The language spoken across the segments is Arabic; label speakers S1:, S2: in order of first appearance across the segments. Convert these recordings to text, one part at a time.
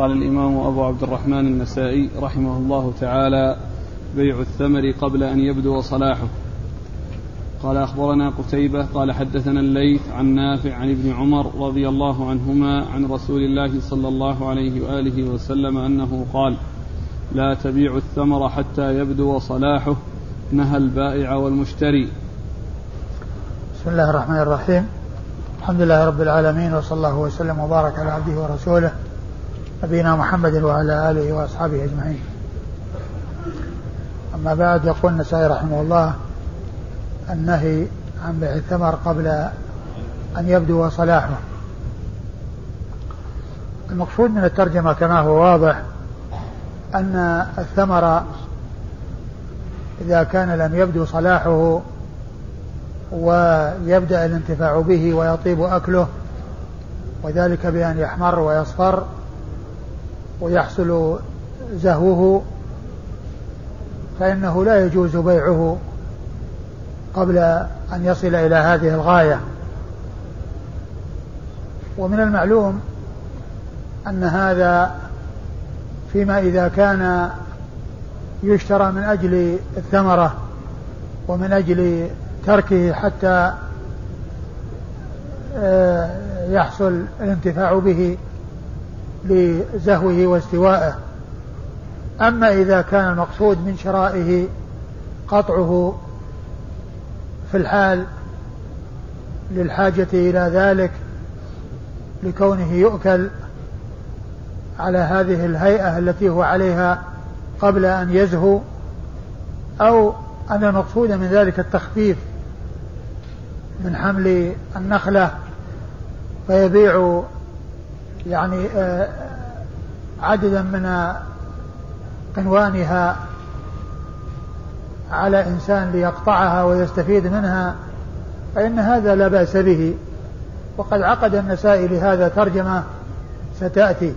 S1: قال الإمام أبو عبد الرحمن النسائي رحمه الله تعالى بيع الثمر قبل أن يبدو صلاحه. قال أخبرنا قتيبة قال حدثنا الليث عن نافع عن ابن عمر رضي الله عنهما عن رسول الله صلى الله عليه وآله وسلم أنه قال لا تبيع الثمر حتى يبدو صلاحه نهى البائع والمشتري.
S2: بسم الله الرحمن الرحيم. الحمد لله رب العالمين وصلى الله وسلم وبارك على عبده ورسوله نبينا محمد وعلى آله وأصحابه أجمعين. أما بعد يقول النسائي رحمه الله النهي عن بيع الثمر قبل أن يبدو صلاحه. المقصود من الترجمة كما هو واضح أن الثمر إذا كان لم يبدو صلاحه ويبدأ الانتفاع به ويطيب أكله وذلك بأن يحمر ويصفر ويحصل زهوه فإنه لا يجوز بيعه قبل أن يصل إلى هذه الغاية. ومن المعلوم أن هذا فيما إذا كان يشترى من أجل الثمرة ومن أجل تركه حتى آه، يحصل الانتفاع به لزهوه واستوائه. أما إذا كان المقصود من شرائه قطعه في الحال للحاجة إلى ذلك لكونه يؤكل على هذه الهيئة التي هو عليها قبل أن يزهو أو أن المقصود من ذلك التخفيف من حمل النخلة فيبيع يعني آه، عددا من قنوانها على إنسان ليقطعها ويستفيد منها فإن هذا لا بأس به. وقد عقد النسائي لهذا ترجمة ستأتي.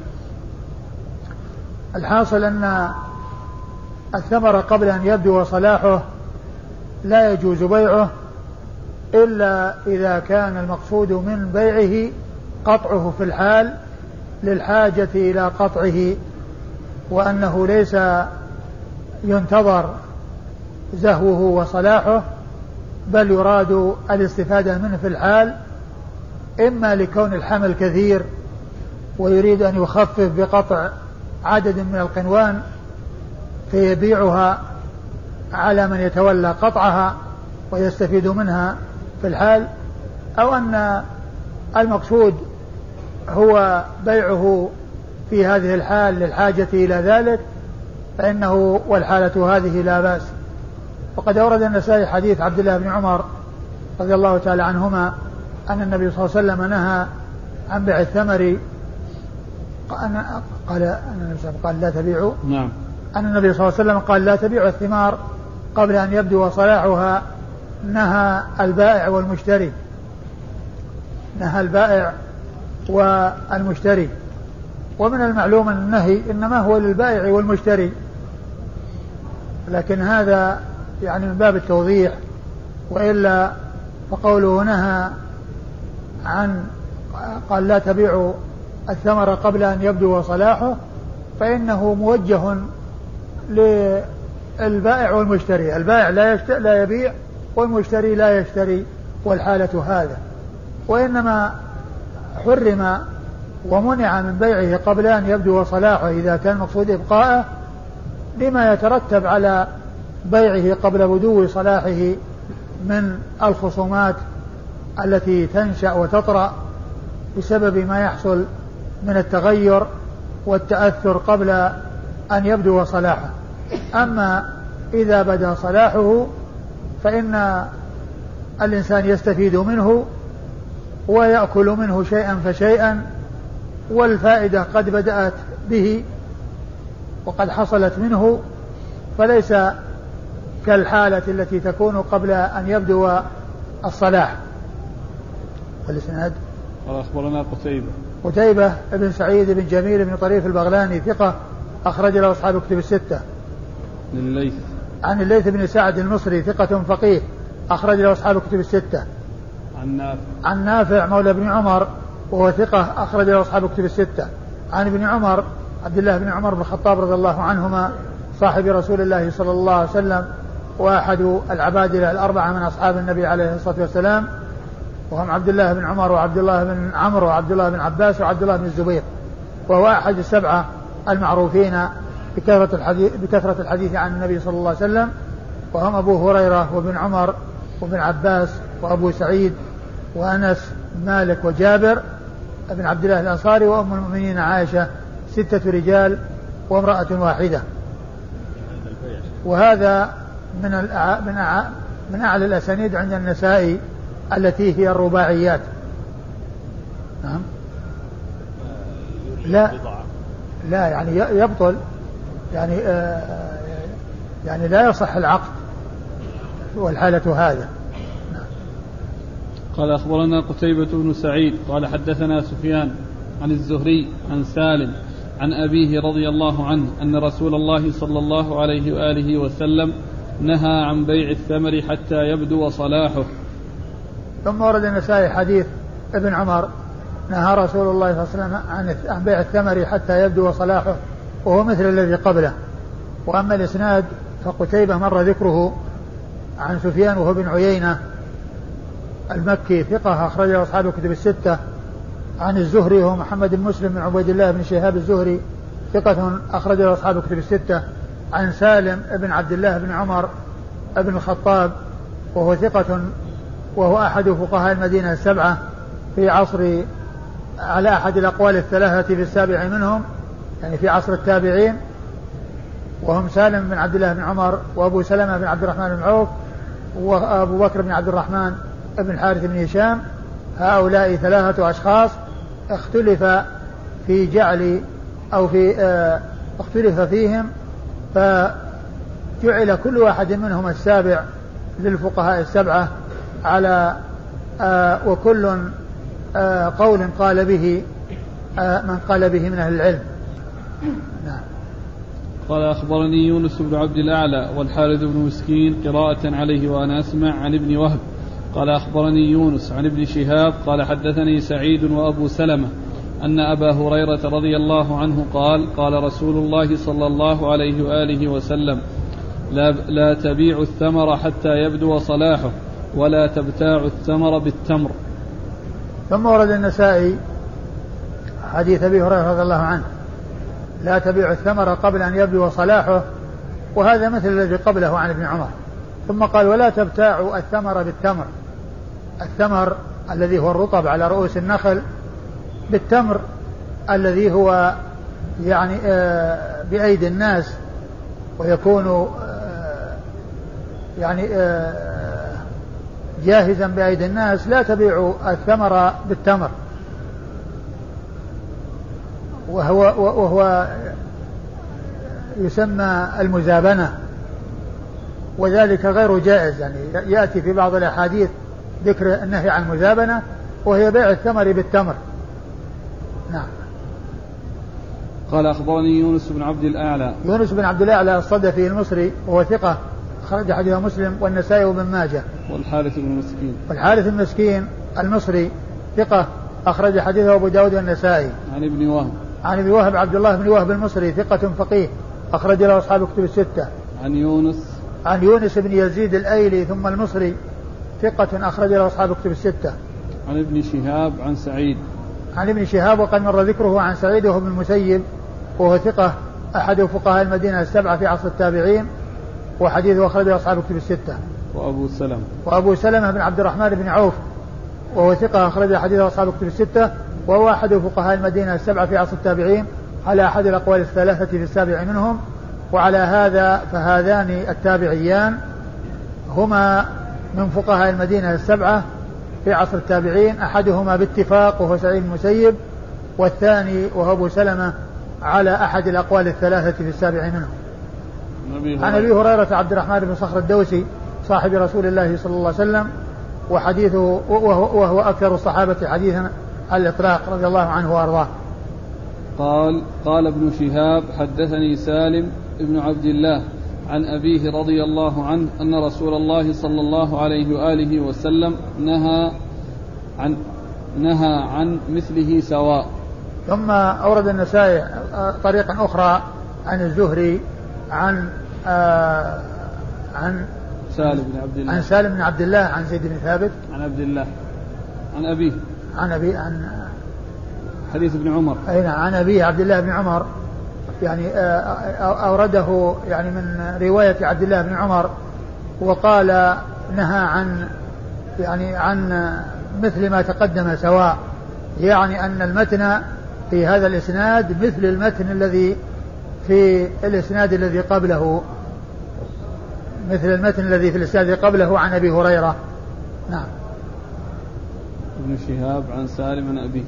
S2: الحاصل أن الثمر قبل أن يبدو صلاحه لا يجوز بيعه إلا إذا كان المقصود من بيعه قطعه في الحال للحاجة إلى قطعه وأنه ليس ينتظر زهوه وصلاحه بل يراد الاستفادة منه في الحال إما لكون الحمل كثير ويريد أن يخفف بقطع عدد من القنوان فيبيعها على من يتولى قطعها ويستفيد منها في الحال أو أن المقصود هو بيعه في هذه الحال للحاجة إلى ذلك فإنه والحالة هذه لا بأس. وقد أورد النسائي حديث عبد الله بن عمر رضي الله تعالى عنهما أن النبي صلى الله عليه وسلم نهى عن بيع الثمر. قال أن قال لا تبيعوا.
S1: نعم.
S2: أن النبي صلى الله عليه وسلم قال لا تبيعوا الثمار قبل أن يبدو صلاحها. نهى البائع والمشتري. نهى البائع والمشتري. ومن المعلوم أن النهي إنما هو للبائع والمشتري. لكن هذا يعني من باب التوضيح وإلا فقوله نهى عن قال لا تبيعوا الثمر قبل أن يبدو صلاحه فإنه موجه للبائع والمشتري. البائع لا, لا يبيع والمشتري لا يشتري والحالة هذا. وإنما حرم ومنع من بيعه قبل أن يبدو صلاحه إذا كان المقصود إبقاءه لما يترتب على بيعه قبل بدو صلاحه من الخصومات التي تنشأ وتطرأ بسبب ما يحصل من التغير والتأثر قبل أن يبدو صلاحه. أما إذا بدا صلاحه فإن الإنسان يستفيد منه ويأكل منه شيئا فشيئا والفائدة قد بدأت به وقد حصلت منه فليس كالحالة التي تكون قبل أن يبدو الصلاح.
S1: والإسناد؟ قال أخبرنا قتيبة.
S2: قتيبة بن سعيد بن جميل بن طريف البغلاني ثقة أخرج له أصحاب كتب الستة.
S1: الليث.
S2: عن الليث بن سعد المصري ثقة فقيه أخرج له أصحاب كتب الستة.
S1: عن نافع
S2: عن نافع مولى بن عمر وهو ثقة أخرج له أصحاب كتب الستة. عن ابن عمر عبد الله بن عمر بن الخطاب رضي الله عنهما صاحب رسول الله صلى الله عليه وسلم وأحد العبادلة الأربعة من أصحاب النبي عليه الصلاة والسلام. وهم عبد الله بن عمر وعبد الله بن عمرو وعبد الله بن عباس وعبد الله بن الزبير. وهو أحد السبعة المعروفين بكثرة الحديث بكثرة الحديث عن النبي صلى الله عليه وسلم. وهم أبو هريرة وابن عمر وابن عباس وأبو سعيد وأنس مالك وجابر بن عبد الله الأنصاري وأم المؤمنين عائشة ستة رجال وامرأة واحدة. وهذا من من من أعلى الأسانيد عند النسائي التي هي الرباعيات. نعم. لا. لا يعني يبطل. يعني آه يعني لا يصح العقد. والحالة هذا
S1: قال أخبرنا قتيبة بن سعيد قال حدثنا سفيان عن الزهري عن سالم عن أبيه رضي الله عنه أن رسول الله صلى الله عليه وآله وسلم نهى عن بيع الثمر حتى يبدو صلاحه.
S2: ثم ورد النسائي حديث ابن عمر نهى رسول الله صلى الله عليه وسلم عن بيع الثمر حتى يبدو صلاحه وهو مثل الذي قبله. وأما الإسناد فقتيبة مر ذكره عن سفيان وهو بن عيينة المكي ثقة أخرجه أصحاب الكتب الستة. عن الزهري وهو محمد بن مسلم بن عبيد الله بن شهاب الزهري ثقة أخرجه أصحاب الكتب الستة. عن سالم بن عبد الله بن عمر بن الخطاب وهو ثقة وهو أحد فقهاء المدينة السبعة في عصر على أحد الأقوال الثلاثة في السابع منهم يعني في عصر التابعين. وهم سالم بن عبد الله بن عمر وأبو سلمة بن عبد الرحمن بن عوف وأبو بكر بن عبد الرحمن. بن حارث بن هشام هؤلاء ثلاثة أشخاص اختلف في جعل أو في آه اختلف فيهم فجعل كل واحد منهم السابع للفقهاء السبعة على آه وكل آه قول قال به من قال به من أهل العلم.
S1: نعم. قال أخبرني يونس بن عبد الأعلى والحارث بن مسكين قراءة عليه وأنا أسمع عن ابن وهب. قال أخبرني يونس عن ابن شهاب قال حدثني سعيد وأبو سلمة أن أبا هريرة رضي الله عنه قال قال رسول الله صلى الله عليه وآله وسلم لا, لا تبيع الثمر حتى يبدو صلاحه ولا تبتاع الثمر بالتمر.
S2: ثم ورد النسائي حديث أبي هريرة رضي الله عنه لا تبيع الثمر قبل أن يبدو صلاحه وهذا مثل الذي قبله عن ابن عمر ثم قال ولا تبتاع الثمر بالتمر. الثمر الذي هو الرطب على رؤوس النخل بالتمر الذي هو يعني آه بأيدي الناس ويكون آه يعني آه جاهزا بأيدي الناس لا تبيع الثمر بالتمر. وهو وهو يسمى المزابنة وذلك غير جائز يعني يأتي في بعض الأحاديث ذكر النهي عن المزابنة وهي بيع الثمر بالتمر. نعم.
S1: قال أخبرني يونس بن عبد الأعلى.
S2: يونس بن عبد الأعلى الصدفي المصري وهو ثقة خرج حديث مسلم والنسائي وابن ماجه.
S1: والحارث بن مسكين
S2: والحارث المسكين المصري ثقة أخرج حديثه أبو داود والنسائي.
S1: عن ابن وهب.
S2: عن ابن وهب عبد الله بن وهب المصري ثقة فقيه أخرج له أصحاب كتب الستة.
S1: عن يونس.
S2: عن يونس بن يزيد الأيلي ثم المصري ثقة أخرج له أصحاب كتب الستة.
S1: عن ابن شهاب عن سعيد.
S2: عن ابن شهاب وقد مر ذكره عن سعيد وهو ابن المسيب وهو ثقة أحد فقهاء المدينة السبعة في عصر التابعين وحديثه أخرجه أصحاب كتب الستة.
S1: وأبو سلمة.
S2: وأبو سلمة بن عبد الرحمن بن عوف وهو ثقة أخرج حديثه أصحاب كتب الستة وهو أحد فقهاء المدينة السبعة في عصر التابعين على أحد الأقوال الثلاثة في السابع منهم وعلى هذا فهذان التابعيان هما من فقهاء المدينة السبعة في عصر التابعين أحدهما باتفاق وهو سعيد المسيب والثاني وهو أبو سلمة على أحد الأقوال الثلاثة في السابع منهم. عن أبي هريرة عبد الرحمن بن صخر الدوسي صاحب رسول الله صلى الله عليه وسلم وحديثه وهو, وهو أكثر الصحابة حديثا على الإطلاق رضي الله عنه وأرضاه.
S1: قال قال ابن شهاب حدثني سالم بن عبد الله. عن أبيه رضي الله عنه أن رسول الله صلى الله عليه وآله وسلم نهى عن نهى عن مثله سواء.
S2: ثم أورد النسائي طريق أخرى عن الزهري عن آه عن
S1: سالم بن عبد الله.
S2: عن سالم بن عبد الله عن زيد بن ثابت.
S1: عن عبد الله. عن أبيه.
S2: عن أبي عن
S1: حديث ابن عمر.
S2: أي نعم عن أبيه عبد الله بن عمر. يعني آه، أورده يعني من رواية عبد الله بن عمر وقال نهى عن يعني عن مثل ما تقدم سواء. يعني أن المتن في هذا الإسناد مثل المتن الذي في الإسناد الذي قبله. مثل المتن الذي في الإسناد قبله عن أبي هريرة. نعم.
S1: ابن شهاب عن سالم عن أبيه.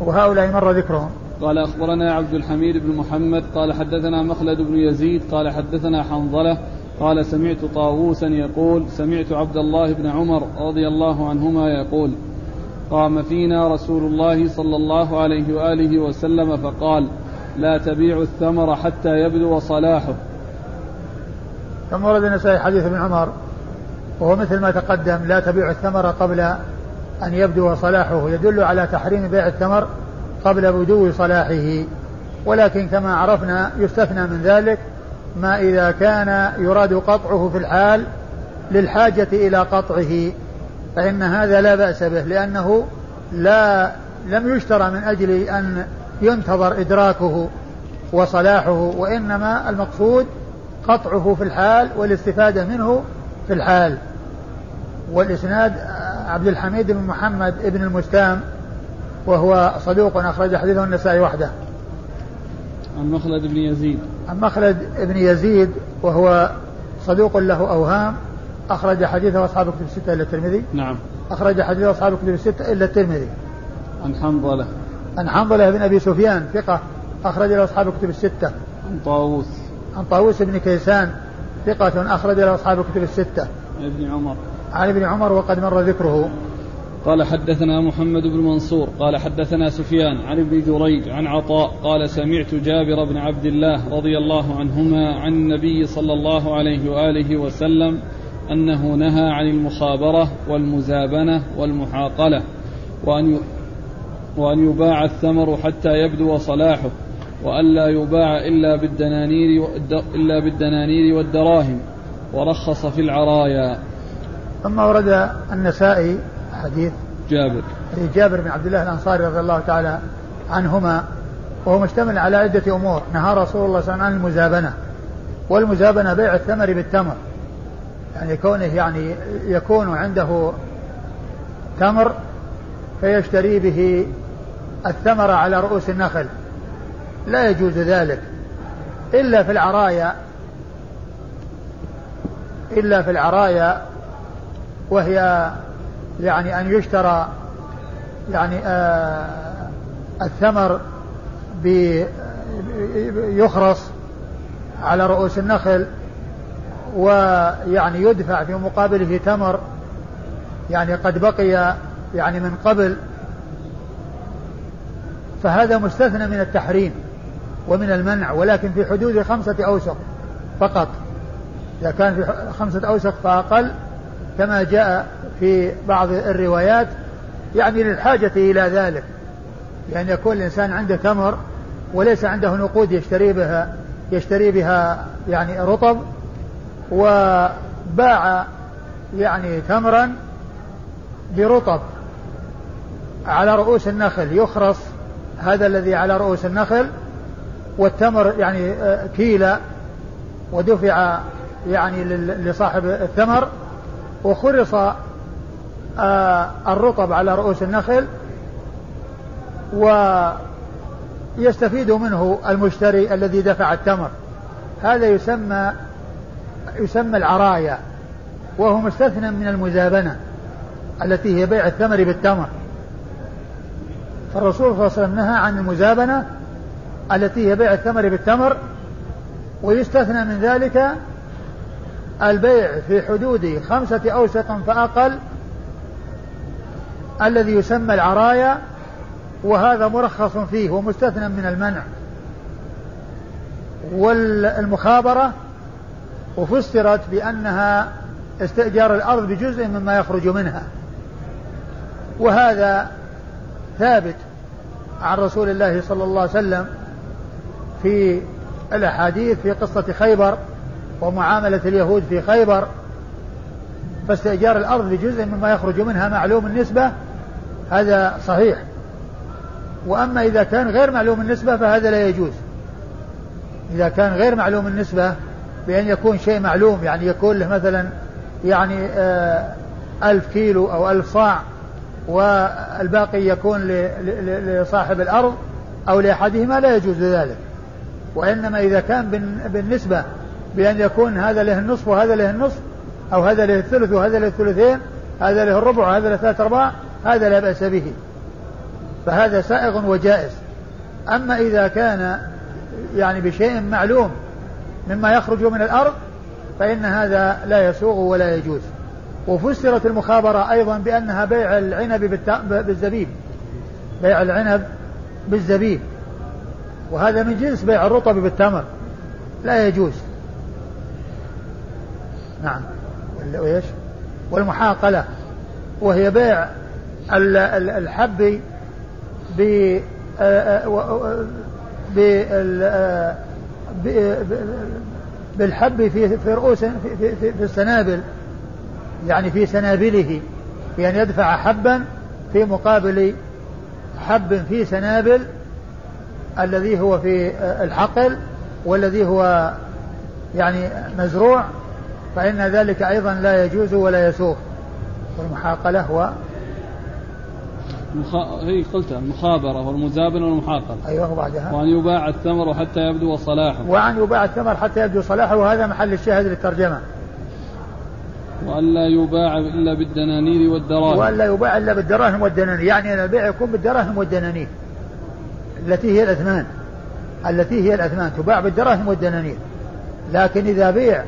S2: وهؤلاء مر ذكرهم.
S1: قال أخبرنا عبد الحميد بن محمد قال حدثنا مخلد بن يزيد قال حدثنا حنظلة قال سمعت طاووسا يقول سمعت عبد الله بن عمر رضي الله عنهما يقول قام فينا رسول الله صلى الله عليه وآله وسلم فقال لا تبيع الثمر حتى يبدو صلاحه.
S2: ثم ورد النسائي حديث ابن عمر وهو مثل ما تقدم لا تبيع الثمر قبل أن يبدو صلاحه يدل على تحريم بيع الثمر قبل بدو صلاحه. ولكن كما عرفنا يستثنى من ذلك ما إذا كان يراد قطعه في الحال للحاجة إلى قطعه. فإن هذا لا بأس به لأنه لا لم يشترى من أجل أن ينتظر إدراكه وصلاحه وإنما المقصود قطعه في الحال والاستفادة منه في الحال. والإسناد عبد الحميد بن محمد بن المستام وهو صدوق أخرج حديثه النسائي وحده.
S1: عن مخلد بن يزيد.
S2: عن مخلد بن يزيد وهو صدوق له أوهام أخرج حديثه أصحاب كتب الستة إلا الترمذي.
S1: نعم.
S2: أخرج حديث أصحاب كتب الستة إلا الترمذي.
S1: عن حنظلة.
S2: عن حنظلة بن أبي سفيان ثقة أخرج له أصحاب كتب الستة.
S1: عن طاووس.
S2: عن طاووس بن كيسان ثقة أخرج له أصحاب كتب الستة.
S1: عن ابن عمر.
S2: عن ابن عمر وقد مر ذكره.
S1: قال حدثنا محمد بن منصور قال حدثنا سفيان عن ابن جريج عن عطاء قال سمعت جابر بن عبد الله رضي الله عنهما عن النبي صلى الله عليه وآله وسلم أنه نهى عن المخابرة والمزابنة والمحاقلة وأن وأن يباع الثمر حتى يبدو صلاحه وألا يباع إلا بالدنانير إلا بالدنانير والدراهم ورخص في العرايا.
S2: ثم ورد النسائي حديث
S1: جابر.
S2: حديث جابر بن عبد الله الأنصاري رضي الله تعالى عنهما وهو مشتمل على عدة أمور. نهى رسول الله صلى الله عليه وسلم عن المزابنة والمزابنة بيع الثمر بالتمر. يعني كونه يعني يكون عنده تمر فيشتري به الثمر على رؤوس النخل. لا يجوز ذلك. إلا في العرايا إلا في العرايا وهي يعني أن يشترى يعني آه الثمر يخرص على رؤوس النخل ويعني يدفع في مقابله تمر يعني قد بقي يعني من قبل. فهذا مستثنى من التحريم ومن المنع ولكن في حدود خمسة أوسق فقط. إذا كان في خمسة أوسق فأقل كما جاء في بعض الروايات يعني للحاجة إلى ذلك لأن يعني يكون الإنسان عنده تمر وليس عنده نقود يشتري بها يشتري بها يعني رطب وباع يعني تمرا برطب على رؤوس النخل يخرص هذا الذي على رؤوس النخل والتمر يعني آه، كيلة ودفع يعني لصاحب الثمر وخرص الرطب على رؤوس النخل ويستفيد منه المشتري الذي دفع التمر. هذا يسمى يسمى العرايا وهو مستثنى من المزابنة التي هي بيع الثمر بالتمر. فالرسول صلى الله عليه وسلم نهى عن المزابنة التي هي بيع الثمر بالتمر ويستثنى من ذلك البيع في حدود خمسة أوسق فأقل الذي يسمى العرايا وهذا مرخص فيه ومستثنى من المنع. والمخابرة وفسرت بأنها استئجار الأرض بجزء مما يخرج منها. وهذا ثابت عن رسول الله صلى الله عليه وسلم في الأحاديث في قصة خيبر ومعاملة اليهود في خيبر. فاستئجار الأرض بجزء مما يخرج منها معلوم النسبة هذا صحيح. وأما إذا كان غير معلوم النسبة فهذا لا يجوز. إذا كان غير معلوم النسبة بأن يكون شيء معلوم يعني يكون له مثلا يعني آه ألف كيلو أو ألف صاع والباقي يكون لصاحب الأرض أو لأحدهما لا يجوز ذلك. وإنما إذا كان بالنسبة بأن يكون هذا له النصف وهذا له النصف أو هذا له الثلث وهذا له الثلثين هذا له الربع وهذا له ثلاثة أرباع هذا لا بأس به. فهذا سائغ وجائز. أما إذا كان يعني بشيء معلوم مما يخرج من الأرض فإن هذا لا يسوغ ولا يجوز. وفسرت المخابرة أيضا بأنها بيع العنب بالزبيب. بيع العنب بالزبيب. وهذا من جنس بيع الرطب بالتمر. لا يجوز. نعم. وإيش؟ والمحاقلة. وهي بيع الحب بالحب في في رؤوس في, في, في السنابل يعني في سنابله بأن يدفع حبا في مقابل حب في سنابل الذي هو في الحقل والذي هو يعني مزروع فإن ذلك أيضا لا يجوز ولا يسوق والمحاقلة هو
S1: مخ... هي قلتها المخابرة والمزابنة والمحاقلة
S2: أيوه وبعدها
S1: وأن يباع الثمر حتى يبدو صلاحه.
S2: وأن يباع الثمر حتى يبدو صلاحه وهذا محل الشاهد للترجمة.
S1: وأن لا يباع إلا بالدنانير والدراهم.
S2: وأن لا يباع إلا بالدراهم والدنانير. يعني أن البيع يكون بالدراهم والدنانير. التي هي الأثمان. التي هي الأثمان. تباع بالدراهم والدنانير. لكن إذا بيع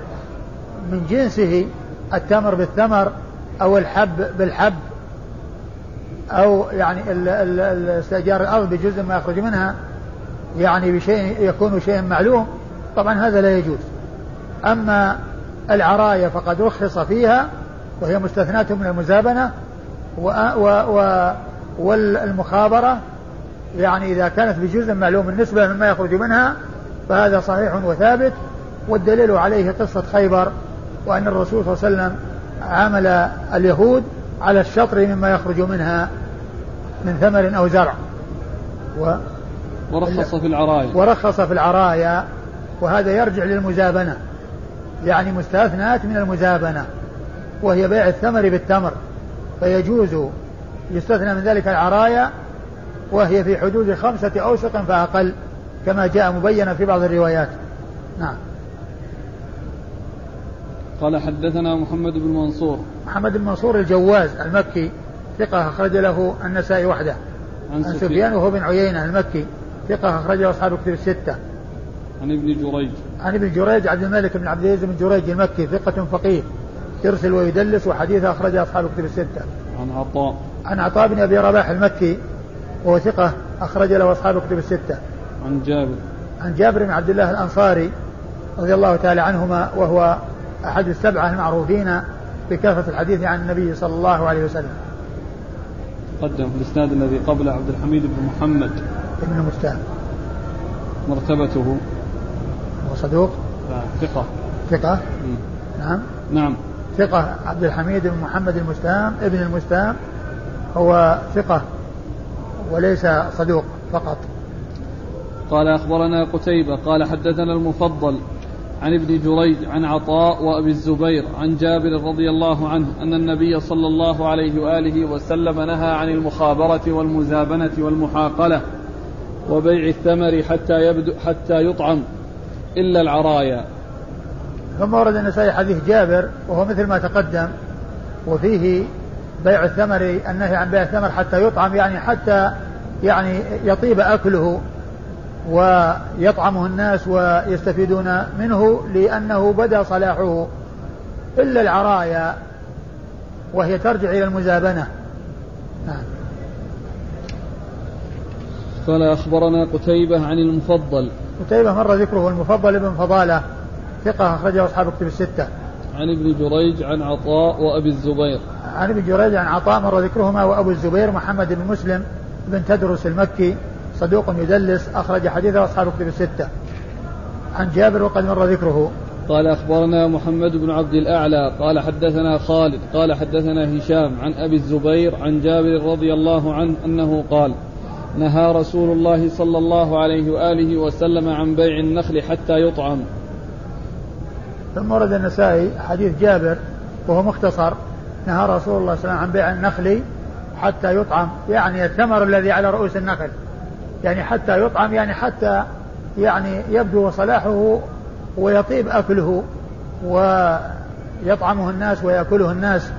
S2: من جنسه التمر بالثمر أو الحب بالحب أو يعني استئجار الأرض بجزء ما يخرج منها يعني بشيء يكون شيء معلوم طبعا هذا لا يجوز. أما العراية فقد رخص فيها وهي مستثناة من المزابنة و و و والمخابرة يعني إذا كانت بجزء معلوم النسبة مما يخرج منها فهذا صحيح وثابت والدليل عليه قصة خيبر وأن الرسول صلى الله عليه وسلم عامل اليهود على الشطر مما يخرج منها من ثمر أو زرع.
S1: و ورخص في العرايا.
S2: ورخص في العرايا. وهذا يرجع للمزابنة. يعني مستثنات من المزابنة. وهي بيع الثمر بالتمر. فيجوز يستثنى من ذلك العرايا. وهي في حدود خمسة أوسق فأقل. كما جاء مبينا في بعض الروايات. نعم.
S1: قال حدثنا محمد بن منصور.
S2: محمد بن منصور الجواز المكي ثقة أخرج له النسائي وحده. عن, سفيان وهو بن عيينة المكي ثقة أخرج له أصحاب الكتب الستة.
S1: عن ابن جريج.
S2: عن ابن جريج عبد الملك بن عبد العزيز بن جريج المكي ثقة فقيه يرسل ويدلس وحديثه أخرجه أصحاب الكتب الستة.
S1: عن عطاء.
S2: عن عطاء بن أبي رباح المكي وهو ثقة أخرج له أصحاب الكتب الستة.
S1: عن جابر.
S2: عن جابر بن عبد الله الأنصاري رضي الله تعالى عنهما وهو أحد السبعة المعروفين بكثرة الحديث عن النبي صلى الله عليه وسلم.
S1: تقدم في الإسناد الذي قبل عبد الحميد بن محمد.
S2: بن المستهان
S1: مرتبته.
S2: هو صدوق؟
S1: ثقة.
S2: ثقة؟ نعم.
S1: نعم.
S2: ثقة عبد الحميد بن محمد المستهام ابن المستهام هو ثقة وليس صدوق فقط.
S1: قال أخبرنا قتيبة قال حدثنا المفضل. عن ابن جريج عن عطاء وأبي الزبير عن جابر رضي الله عنه أن النبي صلى الله عليه وآله وسلم نهى عن المخابرة والمزابنة والمحاقلة وبيع الثمر حتى يبدو حتى يطعم إلا العرايا.
S2: ثم ورد النسائي حديث جابر وهو مثل ما تقدم وفيه بيع الثمر النهي عن بيع الثمر حتى يطعم يعني حتى يعني يطيب أكله ويطعمه الناس ويستفيدون منه لأنه بدا صلاحه إلا العرايا وهي ترجع إلى المزابنة. نعم.
S1: قال أخبرنا قتيبة عن المفضل.
S2: قتيبة مر ذكره المفضل بن فضالة ثقة أخرجه أصحاب الكتب الستة.
S1: عن ابن جريج عن عطاء وأبي الزبير.
S2: عن ابن جريج عن عطاء مر ذكرهما وأبو الزبير محمد بن مسلم بن تدرس المكي. صدوق يدلس أخرج حديثه أصحاب الكتب الستة. عن جابر وقد مر ذكره.
S1: قال أخبرنا محمد بن عبد الأعلى قال حدثنا خالد قال حدثنا هشام عن أبي الزبير عن جابر رضي الله عنه أنه قال نهى رسول الله صلى الله عليه وآله وسلم عن بيع النخل حتى يطعم.
S2: ثم ورد النسائي حديث جابر وهو مختصر. نهى رسول الله صلى الله عليه وسلم عن بيع النخل حتى يطعم يعني الثمر الذي على رؤوس النخل. يعني حتى يطعم يعني حتى يعني يبدو صلاحه ويطيب أكله ويطعمه الناس ويأكله الناس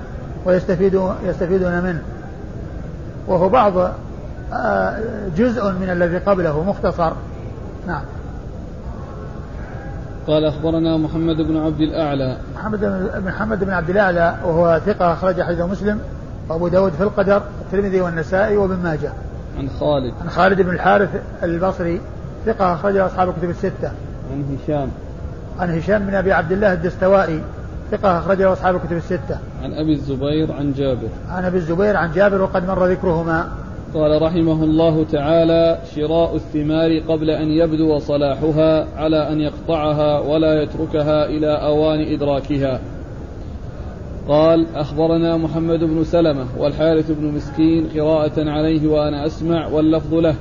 S2: ويستفيدون يستفيدون منه. وهو بعض آه، جزء من الذي قبله مختصر. نعم.
S1: قال أخبرنا محمد بن عبد الأعلى.
S2: محمد بن محمد بن عبد الأعلى وهو ثقة أخرج حديث مسلم وأبو داود في القدر الترمذي والنسائي وابن ماجه.
S1: عن خالد
S2: عن خالد بن الحارث البصري ثقة أخرج أصحاب الكتب الستة
S1: عن هشام
S2: عن هشام بن أبي عبد الله الدستوائي ثقة أخرجه أصحاب الكتب الستة.
S1: عن أبي الزبير عن جابر.
S2: عن أبي الزبير عن جابر وقد مر ذكرهما.
S1: قال رحمه الله تعالى شراء الثمار قبل أن يبدو صلاحها على أن يقطعها ولا يتركها إلى أوان إدراكها قال أخبرنا محمد بن سلمة والحارث بن مسكين قراءة عليه وأنا أسمع واللفظ له.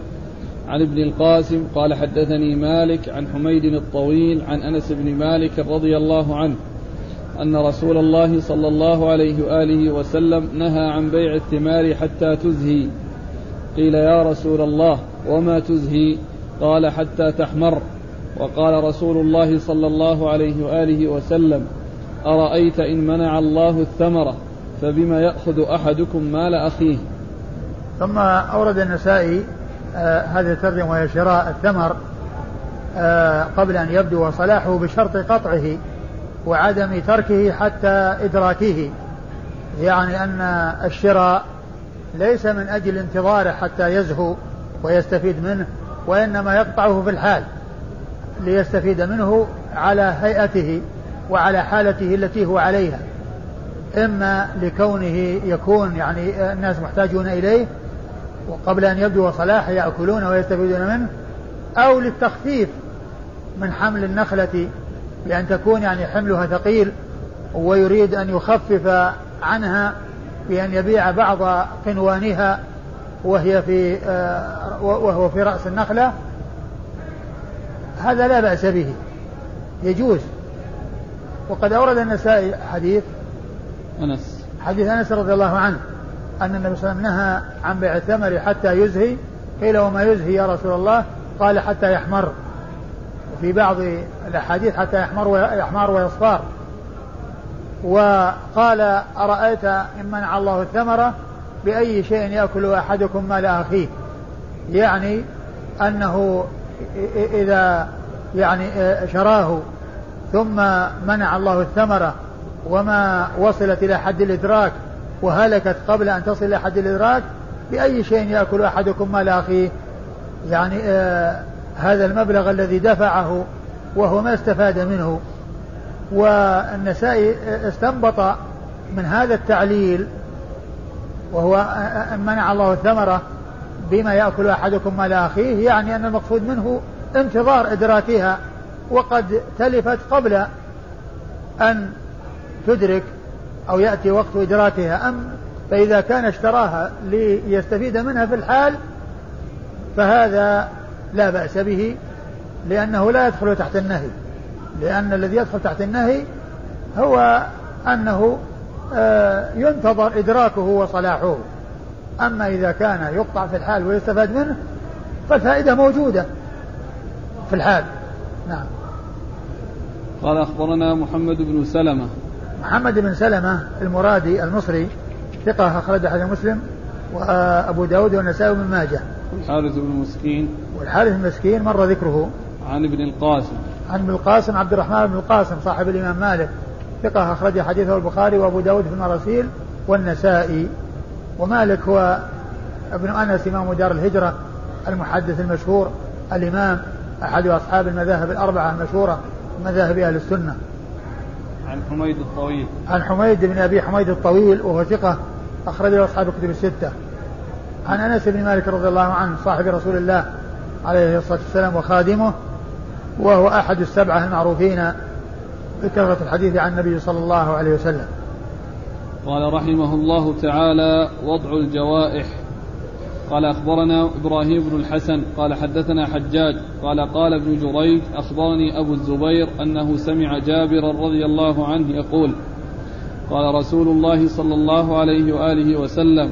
S1: عن ابن القاسم قال حدثني مالك عن حميد الطويل عن أنس بن مالك رضي الله عنه أن رسول الله صلى الله عليه وآله وسلم نهى عن بيع الثمار حتى تزهي. قيل يا رسول الله وما تزهي؟ قال حتى تحمر. وقال رسول الله صلى الله عليه وآله وسلم أرأيت إن منع الله الثمرة فبما يأخذ أحدكم مال أخيه؟
S2: ثم أورد النسائي آه هذه الترجمة وهي شراء الثمر آه قبل أن يبدو صلاحه بشرط قطعه وعدم تركه حتى إدراكه يعني أن الشراء ليس من أجل انتظاره حتى يزهو ويستفيد منه وإنما يقطعه في الحال ليستفيد منه على هيئته. وعلى حالته التي هو عليها. إما لكونه يكون يعني الناس محتاجون إليه وقبل أن يبدو صلاح يأكلون ويستفيدون منه أو للتخفيف من حمل النخلة بأن تكون يعني حملها ثقيل ويريد أن يخفف عنها بأن يبيع بعض قنوانها وهي في آه، وهو في رأس النخلة. هذا لا بأس به. يجوز. وقد أورد النسائي حديث
S1: أنس.
S2: حديث أنس رضي الله عنه أن النبي صلى الله عليه وسلم نهى عن بيع الثمر حتى يزهي. قيل وما يزهي يا رسول الله؟ قال حتى يحمر. وفي بعض الأحاديث حتى يحمر ويحمر ويصفار. وقال أرأيت إن منع الله الثمرة بأي شيء يأكل أحدكم مال أخيه؟ يعني أنه إذا يعني شراه ثم منع الله الثمرة وما وصلت إلى حد الإدراك وهلكت قبل أن تصل إلى حد الإدراك بأي شيء يأكل أحدكم مال أخيه؟ يعني آه هذا المبلغ الذي دفعه وهو ما استفاد منه. والنسائي استنبط من هذا التعليل وهو أن منع الله الثمرة بما يأكل أحدكم مال أخيه يعني أن المقصود منه انتظار إدراكها. وقد تلفت قبل أن تدرك أو يأتي وقت إدراكها. أم فإذا كان اشتراها ليستفيد منها في الحال فهذا لا بأس به لأنه لا يدخل تحت النهي. لأن الذي يدخل تحت النهي هو أنه آه، ينتظر إدراكه وصلاحه. أما إذا كان يقطع في الحال ويستفاد منه فالفائدة موجودة في الحال. نعم.
S1: قال أخبرنا محمد بن سلمة.
S2: محمد بن سلمة المرادي المصري ثقة أخرج حديث مسلم وأبو داود والنسائي بن ماجه.
S1: الحارث بن مسكين.
S2: والحارث بن مسكين مر ذكره.
S1: عن ابن القاسم.
S2: عن ابن القاسم عبد الرحمن بن القاسم صاحب الإمام مالك. ثقة أخرج حديثه البخاري وأبو داود في المراسيل والنسائي. ومالك هو ابن أنس إمام دار الهجرة المحدث المشهور الإمام أحد أصحاب المذاهب الأربعة المشهورة. مذاهب أهل السنة.
S1: عن حميد الطويل.
S2: عن حميد بن أبي حميد الطويل وهو ثقة أخرجه أصحاب الكتب الستة. عن أنس بن مالك رضي الله عنه صاحب رسول الله عليه الصلاة والسلام وخادمه وهو أحد السبعة المعروفين بكثرة الحديث عن النبي صلى الله عليه وسلم.
S1: قال رحمه الله تعالى وضع الجوائح قال أخبرنا إبراهيم بن الحسن قال حدثنا حجاج قال قال ابن جريج أخبرني أبو الزبير أنه سمع جابرا رضي الله عنه يقول قال رسول الله صلى الله عليه وآله وسلم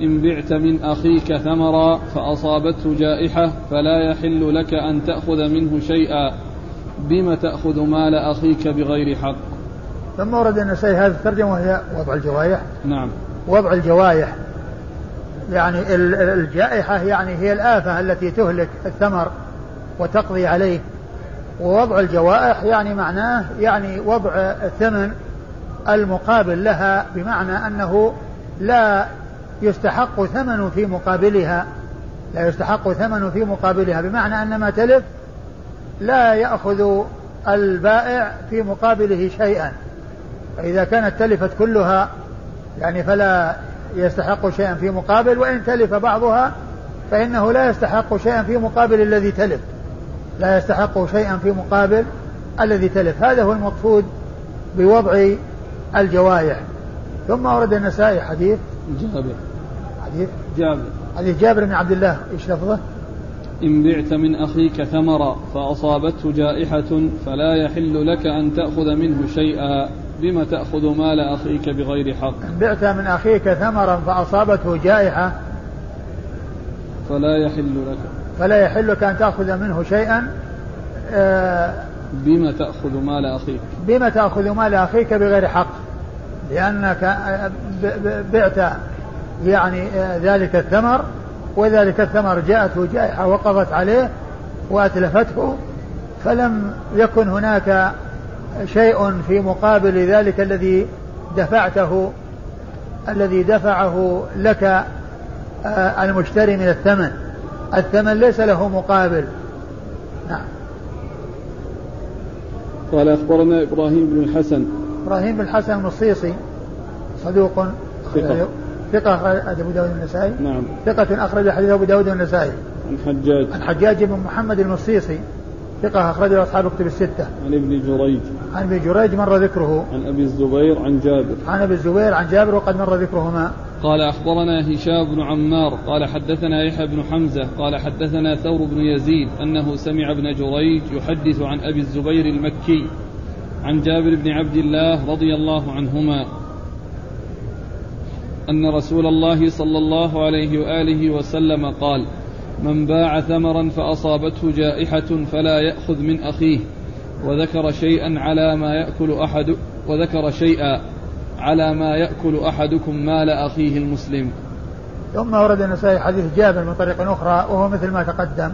S1: إن بعت من أخيك ثمرا فأصابته جائحة فلا يحل لك أن تأخذ منه شيئا بم تأخذ مال أخيك بغير حق
S2: ثم ورد النسائي هذه الترجمة وهي وضع الجوائح
S1: نعم.
S2: وضع الجوائح يعني الجائحة يعني هي الآفة التي تهلك الثمر وتقضي عليه. ووضع الجوائح يعني معناه يعني وضع الثمن المقابل لها بمعنى أنه لا يستحق ثمن في مقابلها. لا يستحق ثمن في مقابلها بمعنى أن ما تلف لا يأخذ البائع في مقابله شيئا. فإذا كانت تلفت كلها يعني فلا يستحق شيئا في مقابل وإن تلف بعضها فإنه لا يستحق شيئا في مقابل الذي تلف. لا يستحق شيئا في مقابل الذي تلف. هذا هو المقصود بوضع الجوائح ثم ورد النسائي حديث.
S1: جابر.
S2: حديث.
S1: جابر.
S2: حديث جابر بن عبد الله. إيش لفظه؟
S1: إن بعت من أخيك ثمرا فأصابته جائحة فلا يحل لك أن تأخذ منه شيئا. بما تأخذ مال أخيك بغير حق؟
S2: بعت من أخيك ثمرا فأصابته جائحة.
S1: فلا يحل لك.
S2: فلا يحل لك أن تأخذ منه شيئا.
S1: آه بما تأخذ مال أخيك.
S2: بما تأخذ مال أخيك بغير حق. لأنك بعت يعني آه، ذلك الثمر وذلك الثمر جاءته جائحة وقضت عليه وأتلفته فلم يكن هناك شيء في مقابل ذلك الذي دفعته الذي دفعه لك آه، المشتري من الثمن. الثمن ليس له مقابل. نعم.
S1: قال أخبرنا إبراهيم بن الحسن.
S2: إبراهيم بن الحسن النصيصي صدوق
S1: ثقة.
S2: ثقة أخرج أبو داود النسائي.
S1: نعم.
S2: ثقة أخرج حديث أبو داود النسائي.
S1: عن حجاج.
S2: عن حجاج بن محمد المصيصي ثقة أخرجه أصحاب الكتب الستة.
S1: عن ابن جريج.
S2: عن ابن جريج مر ذكره.
S1: عن أبي الزبير عن جابر.
S2: عن أبي الزبير عن جابر وقد مر ذكرهما.
S1: قال أخبرنا هشام بن عمار قال حدثنا يحيى بن حمزة قال حدثنا ثور بن يزيد أنه سمع ابن جريج يحدث عن أبي الزبير المكي عن جابر بن عبد الله رضي الله عنهما أن رسول الله صلى الله عليه وآله وسلم قال من باع ثمرا فأصابته جائحة فلا يأخذ من أخيه وذكر شيئا على ما يأكل أحد وذكر شيئا على ما يأكل أحدكم مال أخيه المسلم.
S2: ثم ورد النسائي حديث جابر من طريق أخرى وهو مثل ما تقدم.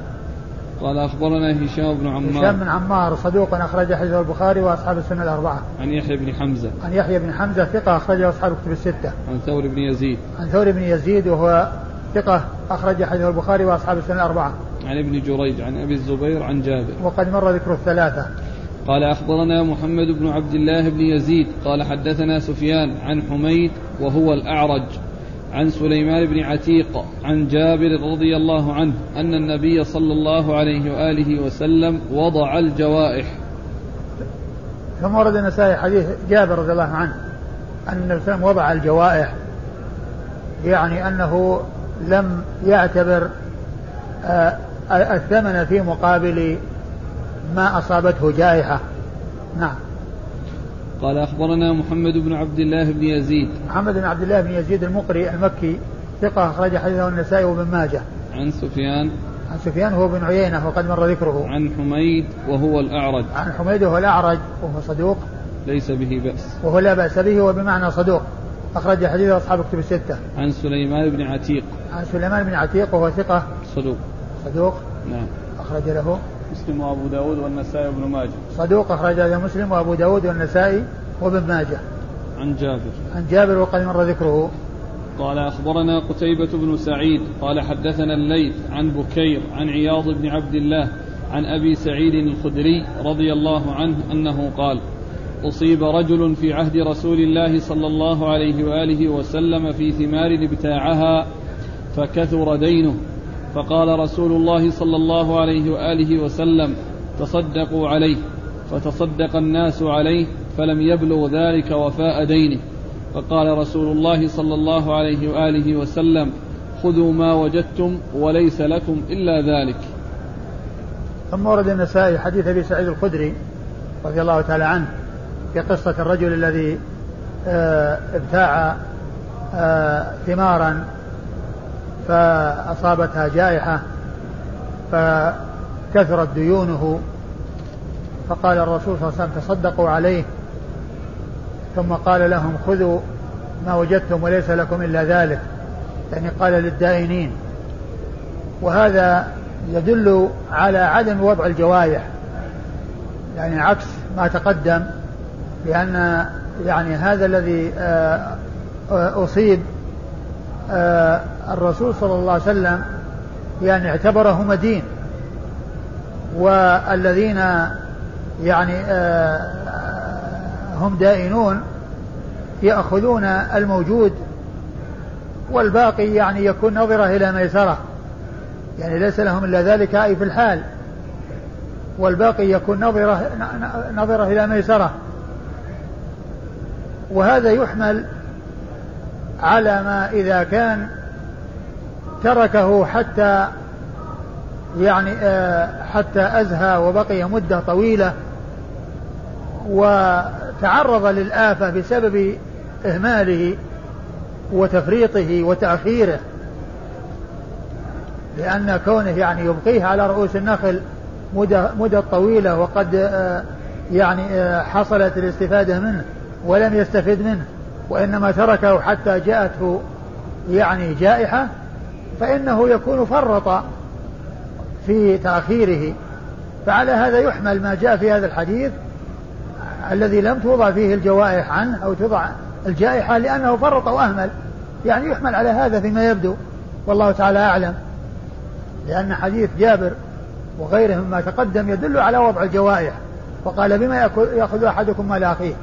S1: قال أخبرنا هشام بن عمار.
S2: هشام بن عمار صدوق أخرج حديث البخاري وأصحاب السنة الأربعة.
S1: عن يحيى بن حمزة.
S2: عن يحيى بن حمزة ثقة أخرجه أصحاب الكتب الستة.
S1: عن ثور بن يزيد.
S2: عن ثور بن يزيد وهو ثقة أخرج حديث البخاري وأصحاب السنة الأربعة.
S1: عن ابن جريج عن أبي الزبير عن جابر.
S2: وقد مر ذكر الثلاثة.
S1: قال أخبرنا محمد بن عبد الله بن يزيد قال حدثنا سفيان عن حميد وهو الأعرج عن سليمان بن عتيق عن جابر رضي الله عنه أن النبي صلى الله عليه وآله وسلم وضع الجوائح
S2: ثم ورد النسائي حديث جابر رضي الله عنه أن النبي صلى الله عليه وسلم وضع الجوائح يعني أنه لم يعتبر آه، الثمن في مقابل ما أصابته جائحة. نعم.
S1: قال أخبرنا محمد بن عبد الله بن يزيد.
S2: محمد بن عبد الله بن يزيد المقري المكي ثقة أخرج حديثه النسائي وابن ماجه.
S1: عن سفيان.
S2: عن سفيان هو بن عيينة وقد مر ذكره.
S1: عن حميد وهو الأعرج.
S2: عن حميد وهو الأعرج وهو صدوق.
S1: ليس به بأس.
S2: وهو لا بأس به وبمعنى صدوق. أخرج حديثه أصحاب كتب الستة.
S1: عن سليمان بن عتيق.
S2: عن سليمان بن عتيق وهو ثقة.
S1: صدوق.
S2: صدوق.
S1: نعم.
S2: أخرج له.
S1: مسلم وأبو داود والنسائي وابن ماجه.
S2: صدوق أخرج له مسلم وأبو داود والنسائي وابن ماجه.
S1: عن جابر.
S2: عن جابر وقد مر ذكره.
S1: قال أخبرنا قتيبة بن سعيد قال حدثنا الليث عن بكير عن عياض بن عبد الله عن أبي سعيد الخدري رضي الله عنه أنه قال أصيب رجل في عهد رسول الله صلى الله عليه وآله وسلم في ثمار ابتاعها فكثر دينه. فقال رسول الله صلى الله عليه وآله وسلم تصدقوا عليه. فتصدق الناس عليه فلم يبلغ ذلك وفاء دينه. فقال رسول الله صلى الله عليه وآله وسلم خذوا ما وجدتم وليس لكم إلا ذلك.
S2: ثم ورد النسائي حديث أبي سعيد الخدري رضي الله تعالى عنه في قصة الرجل الذي آه، ابتاع آه، ثمارا فأصابتها جائحة فكثرت ديونه فقال الرسول صلى الله عليه وسلم تصدقوا عليه ثم قال لهم خذوا ما وجدتم وليس لكم إلا ذلك يعني قال للدائنين. وهذا يدل على عدم وضع الجوارح يعني عكس ما تقدم لأن يعني هذا الذي آه، آه، أصيب آه، الرسول صلى الله عليه وسلم يعني اعتبره مدين. والذين يعني هم دائنون يأخذون الموجود والباقي يعني يكون نظرة إلى ميسرة. يعني ليس لهم إلا ذلك أي في الحال. والباقي يكون نظرة نظرة إلى ميسرة. وهذا يحمل على ما إذا كان تركه حتى يعني آه، حتى أزهى وبقي مدة طويلة وتعرض للآفة بسبب إهماله وتفريطه وتأخيره لأن كونه يعني يبقيه على رؤوس النخل مدة, طويلة وقد آه، يعني آه، حصلت الاستفادة منه. ولم يستفد منه وإنما تركه حتى جاءته يعني جائحة فإنه يكون فرط في تأخيره. فعلى هذا يحمل ما جاء في هذا الحديث الذي لم توضع فيه الجوائح عنه أو توضع الجائحة لأنه فرط وأهمل. يعني يحمل على هذا فيما يبدو. والله تعالى أعلم. لأن حديث جابر وغيره مما تقدم يدل على وضع الجوائح. وقال بما يأخذ أحدكم مال أخيه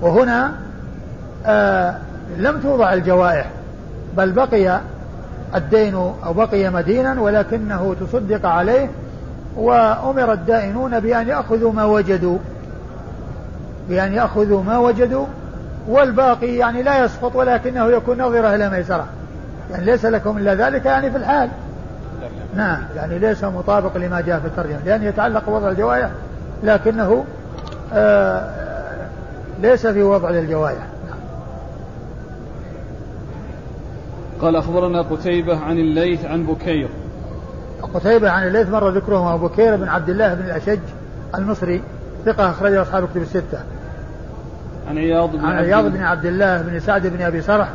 S2: وهنا آه لم توضع الجوائح بل بقي الدين أو بقي مدينا ولكنه تصدق عليه وأمر الدائنون بأن يأخذوا ما وجدوا. بأن يأخذوا ما وجدوا والباقي يعني لا يسقط ولكنه يكون نظرة إلى ميسرة. يعني ليس لكم إلا ذلك يعني في الحال. نعم يعني ليس مطابق لما جاء في الترجمة. لأن يتعلق بوضع الجوائح لكنه آه ليس في وضع للجوائح نعم.
S1: قال أخبرنا قتيبة عن الليث عن بكير
S2: قتيبة عن الليث مر ذكره بكير بن عبد الله بن الأشج المصري ثقة أخرجه أصحاب الكتب الستة
S1: عن عياض بن
S2: عن عياض بن عبد الله بن سعد بن أبي سرح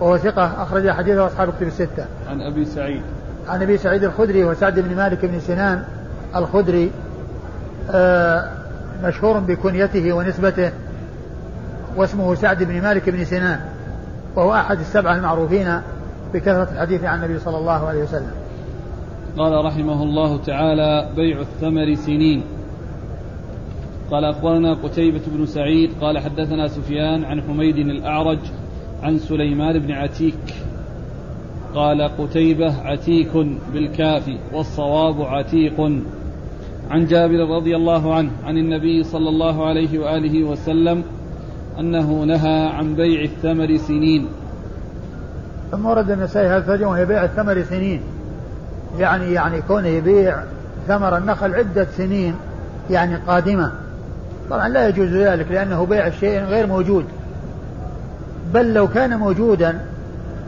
S2: وهو ثقة أخرج حديثه أصحاب الكتب الستة.
S1: عن أبي سعيد.
S2: عن أبي سعيد الخدري وسعد بن مالك بن سنان الخدري آه مشهور بكنيته ونسبته واسمه سعد بن مالك بن سنان وهو أحد السبعة المعروفين بكثرة الحديث عن النبي صلى الله عليه وسلم.
S1: قال رحمه الله تعالى بيع الثمر سنين. قال أخبرنا قتيبة بن سعيد قال حدثنا سفيان عن حميد الأعرج عن سليمان بن عتيك. قال قتيبة عتيك بالكاف والصواب عتيق. عن جابر رضي الله عنه عن النبي صلى الله عليه وآله وسلم أنه نهى عن بيع الثمر سنين.
S2: ثم ورد النسائي هذا الترجمة وهي بيع الثمر سنين. يعني يعني كونه يبيع ثمر النخل عدة سنين يعني قادمة. طبعا لا يجوز ذلك لأنه بيع شيء غير موجود. بل لو كان موجودا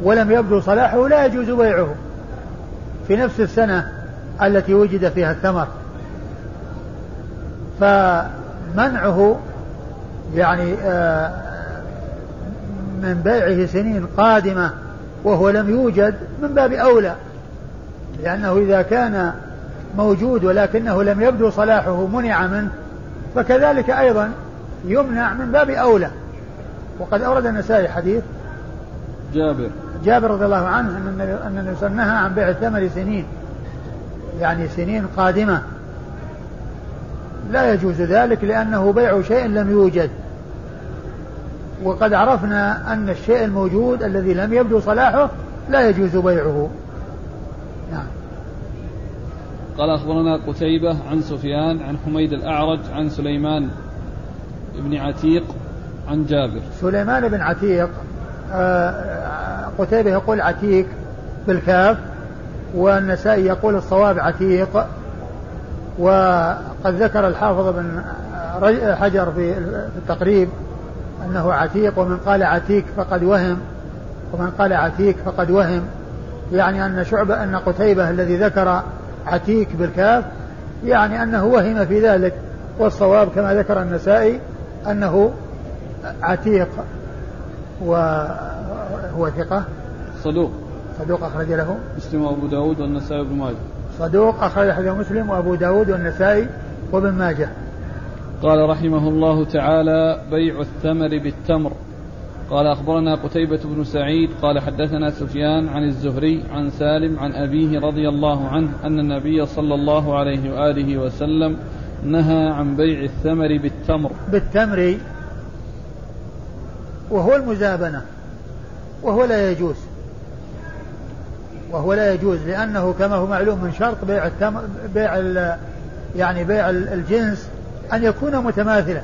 S2: ولم يبدو صلاحه لا يجوز بيعه في نفس السنة التي وجد فيها الثمر. فمنعه يعني آه، من بيعه سنين قادمة وهو لم يوجد من باب أولى لأنه إذا كان موجود ولكنه لم يبدو صلاحه منع منه فكذلك أيضا يمنع من باب أولى. وقد أورد النسائي حديث
S1: جابر.
S2: جابر رضي الله عنه أن النبي النبي نهى عن بيع الثمر سنين يعني سنين قادمة. لا يجوز ذلك لأنه بيع شيء لم يوجد. وقد عرفنا أن الشيء الموجود الذي لم يبدو صلاحه لا يجوز بيعه. نعم.
S1: قال أخبرنا قتيبة عن سفيان عن حميد الأعرج عن سليمان بن عتيق عن جابر.
S2: سليمان بن عتيق آه، قتيبة يقول عتيق بالكاف والنسائي يقول الصواب عتيق. وقد ذكر الحافظ بن حجر في التقريب أنه عتيق ومن قال عتيق فقد وهم ومن قال عتيق فقد وهم. يعني أن شعبة أن قتيبة الذي ذكر عتيك بالكاف يعني أنه وهم في ذلك. والصواب كما ذكر النسائي أنه عتيق وهو ثقة.
S1: صدوق.
S2: صدوق أخرج له.
S1: مسلم وأبو داود والنسائي وابن ماجه.
S2: صدوق أخرج له مسلم وأبو داود والنسائي وابن ماجه.
S1: قال رحمه الله تعالى بيع الثمر بالتمر. قال أخبرنا قتيبة بن سعيد قال حدثنا سفيان عن الزهري عن سالم عن أبيه رضي الله عنه أن النبي صلى الله عليه وآله وسلم نهى عن بيع الثمر بالتمر.
S2: بالتمر وهو المزابنة وهو لا يجوز. وهو لا يجوز لأنه كما هو معلوم من شرط بيع التمر بيع يعني بيع الجنس أن يكون متماثلا.